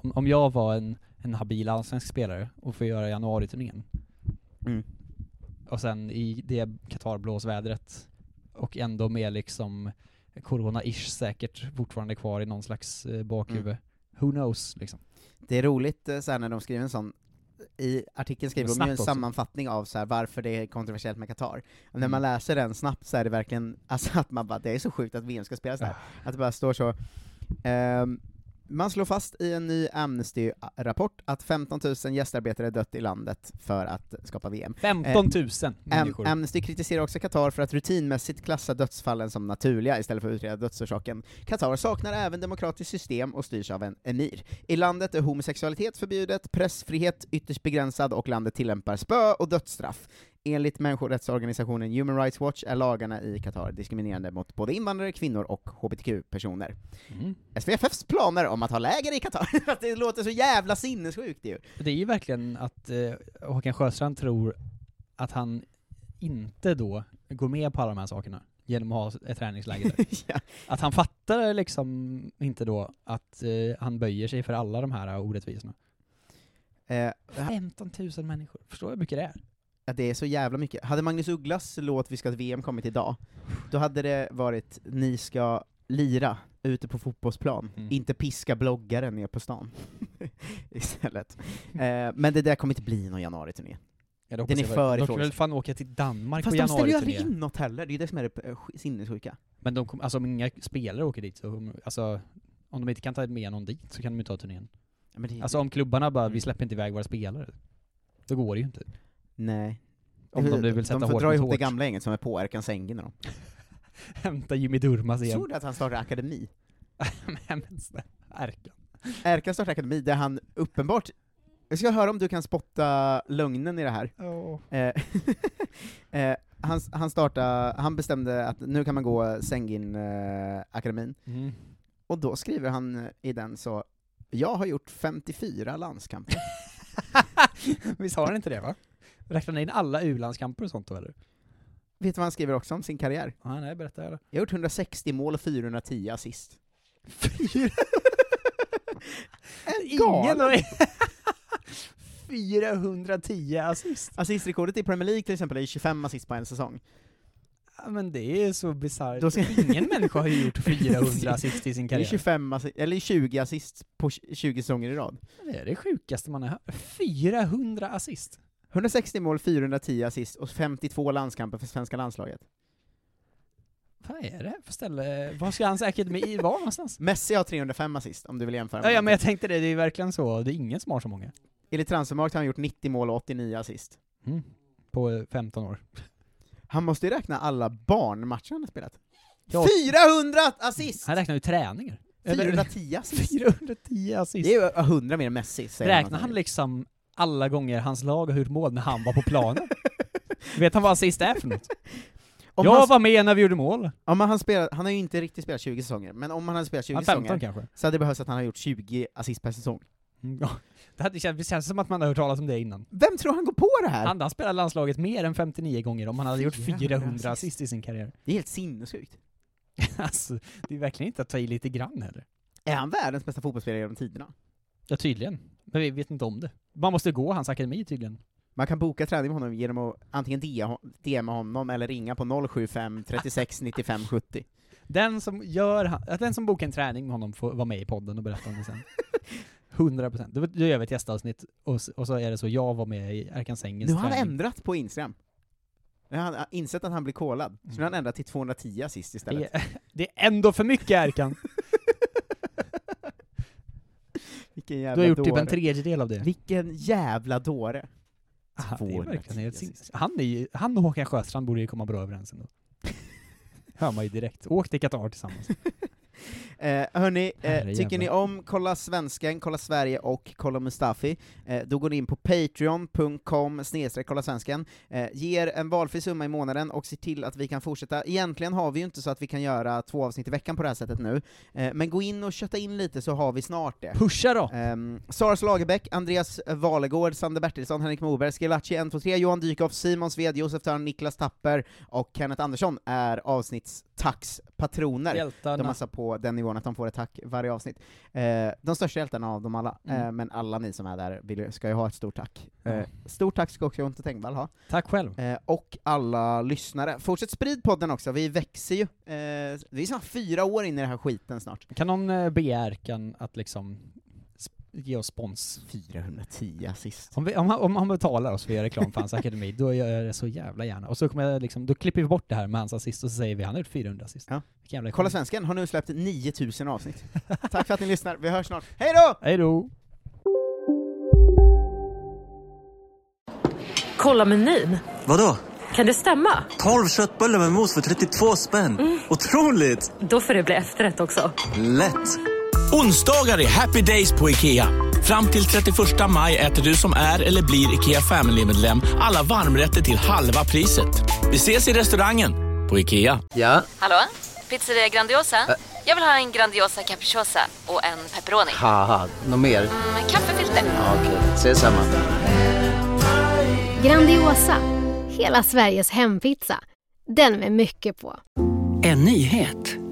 om, om jag var en, en habil allsvensk spelare och får göra januariturnén, Mm. och sen i det Qatar-blåsvädret, och ändå med liksom corona-ish säkert fortfarande kvar i någon slags eh, bakhuvud. Mm. Who knows, liksom. Det är roligt eh, så när de skriver en sån i artikeln skriver de ju en också. sammanfattning av så här, varför det är kontroversiellt med Qatar. Och när Mm. man läser den snabbt så är det verkligen, alltså att man bara, det är så sjukt att VM ska spelas där. Att det bara står så, ehm, Man slår fast i en ny Amnesty-rapport att 15 000 gästarbetare dött i landet för att skapa VM. 15 000 Am- människor. Amnesty kritiserar också Qatar för att rutinmässigt klassa dödsfallen som naturliga istället för att utreda dödsorsaken. Qatar saknar även demokratiskt system och styrs av en emir. I landet är homosexualitet förbjudet, pressfrihet ytterst begränsad och landet tillämpar spö och dödsstraff. Enligt människorättsorganisationen Human Rights Watch är lagarna i Qatar diskriminerande mot både invandrare, kvinnor och hbtq-personer. Mm. SVFFs planer om att ha läger i Qatar, [LAUGHS] det låter så jävla sinnessjukt ju. Det är ju verkligen att eh, Håkan Sjöstrand tror att han inte då går med på alla de här sakerna genom att ha ett träningsläger där. [LAUGHS] ja. Att han fattar liksom inte då att eh, han böjer sig för alla de här orättvisorna. Eh, 15 000 människor, förstår du hur mycket det är? Ja, det är så jävla mycket. Hade Magnus Ugglas låt Vi ska ett VM kommit idag, då hade det varit Ni ska lira ute på fotbollsplan, Mm. inte piska bloggare ner på stan. [LAUGHS] Istället. Eh, men det där kommer inte bli någon januari-turné. Ja, Den är för. De ska väl fan åka till Danmark Fast på de ställer ju aldrig januari-turné. in något heller, det är det som är det eh, sinnessjuka. Men de kom, alltså om inga spelare åker dit så, alltså om de inte kan ta med någon dit så kan de inte ta turnén. Ja, det- Alltså om klubbarna bara, Mm. vi släpper inte iväg våra spelare, då går det ju inte. Nej. Om de nu vill sätta de får hårt dra ihop det hårt. gamla gänget som är på Erkan Sängen och de. [LAUGHS] Hämta Jimmy Durmaz igen. Såg du att han startar akademi? [LAUGHS] Men snälla, Erkan. Erkan startar akademi där han uppenbart jag ska höra om du kan spotta lögnen i det här. Eh, [LAUGHS] eh, han, han, startade, han bestämde att nu kan man gå Sengin-akademin, Mm. och då skriver han eh, i den så jag har gjort 54 landskamper. Visst har han inte det va? Räknar ni in alla u-landskamper och sånt då eller? Vet du vad han skriver också om sin karriär? Ja, nej, berätta. Jag har gjort 160 mål och 410 assist. [LAUGHS] Ingen har [LAUGHS] 410 assist. Assistrekordet i Premier League till exempel är 25 assist på en säsong. Ja, men det är så bisarrt. Ska- Ingen människa har ju gjort [LAUGHS] 400 assist i sin Det är karriär. 25 assi- eller 20 assist på 20 säsonger i rad. Det är det sjukaste man har hört. 400 assist. 160 mål, 410 assist och 52 landskamper för svenska landslaget. Vad är det för ställe? Var ska hans akademi vara någonstans? Messi har 305 assist, om du vill jämföra Ja, med ja, dem. men jag tänkte det, det är verkligen så. Det är ingen som har så många. Enligt Transfermarkt har han gjort 90 mål och 89 assist. Mm. På eh, 15 år. Han måste ju räkna alla barnmatcher han har spelat. Ja. 400 assist! Han räknar ju träningar. Eller- 410 assist. [LAUGHS] 410 assist. Det är ju 100 mer än Messi, säger Räknar han liksom alla gånger hans lag har gjort mål när han var på planen? [LAUGHS] Vet han vad assist är för något? Om jag han- var med när vi gjorde mål. Om han, spelat, han har ju inte riktigt spelat 20 säsonger, men om han hade spelat 20 Ja, 15 säsonger kanske. så hade det behövts att han har gjort 20 assist per säsong. Mm, Ja. [LAUGHS] Det, hade, det känns som att man har hört talas om det innan. Vem tror han går på det här? Han har spelat landslaget mer än 59 gånger om han hade gjort 400 400 assist i sin karriär. Det är helt sinnessjukt. [LAUGHS] alltså, det är verkligen inte att ta i lite grann heller. Är han världens bästa fotbollsspelare genom tiderna? Ja, tydligen. Men vi vet inte om det. Man måste gå hans akademi tydligen. Man kan boka träning med honom genom att antingen DMa honom eller ringa på 075 36 95 70. Den som gör, den som bokar en träning med honom får vara med i podden och berätta om det sen. [LAUGHS] 100 procent. Då, då gör vi ett gästavsnitt, och, så är det så, jag var med i Erkan Sängens Nu har han träning. ändrat på Instagram. Nu har han insett att han blir kollad, så nu har han ändrat till 210 assist istället. Det är, [LAUGHS] det är ändå för mycket Erkan! [LAUGHS] Vilken Du jävla har gjort dåre. typ en tredjedel av det. Vilken jävla dåre. Ah, det är 210 verkligen helt assist. sinnes. Han, är ju, han och Håkan Sjöstrand borde ju komma bra överens ändå. [LAUGHS] Hör man ju direkt. Åk till Qatar tillsammans. [LAUGHS] [LAUGHS] Eh, hörni, eh, tycker ni om Kolla Svensken, Kolla Sverige och Kolla Mustafi, eh, då går ni in på patreon.com kolla svensken, eh, ger en valfri summa i månaden och ser till att vi kan fortsätta. Egentligen har vi ju inte så att vi kan göra två avsnitt i veckan på det här sättet nu, eh, men gå in och kötta in lite så har vi snart det. Pusha då! Um, Sara Lagerbäck, Andreas Valegård, Sander Bertilsson, Henrik Moberg, Schillaci 123, Johan Dykhoff, Simon Sved, Josef Törn, Niklas Tapper och Kenneth Andersson är avsnittstackspatroner. Hjältarna. De massar på den nivån att de får ett tack varje avsnitt. Eh, de största hjältarna av dem alla, Mm. eh, men alla ni som är där vill, ska ju ha ett stort tack. Eh, Ja. stort tack ska också Jonte Tengvall ha. Tack själv. Eh, och alla lyssnare. Fortsätt sprid podden också, vi växer ju. Eh, vi är snart fyra år in i den här skiten snart. Kan någon eh, be Erkan att liksom ge oss spons. 410 assist. Om, vi, om, han, om han betalar oss för att göra reklam för hans akademi, då gör jag det så jävla gärna. Och så kommer jag liksom, då klipper vi bort det här med hans assist och så säger vi han har gjort 400 assist. Ja. Kolla Svensken har nu släppt 9000 avsnitt. [LAUGHS] Tack för att ni lyssnar, vi hörs snart. Hej då! Hej då! Kolla menyn. Vadå? Kan det stämma? 12 köttbullar med mos för 32 spänn. Otroligt! Då får det bli efterrätt också. Lätt! Onsdagar är happy days på IKEA. Fram till 31 maj äter du som är eller blir IKEA Family-medlem alla varmrätter till halva priset. Vi ses i restaurangen på IKEA. Ja? Hallå? Pizzeria Grandiosa? Jag vill ha en Grandiosa capriciosa och en pepperoni. Något mer? Med kaffefilter. Ja, Okej, ses samma. Grandiosa, hela Sveriges hempizza. Den med mycket på. En nyhet.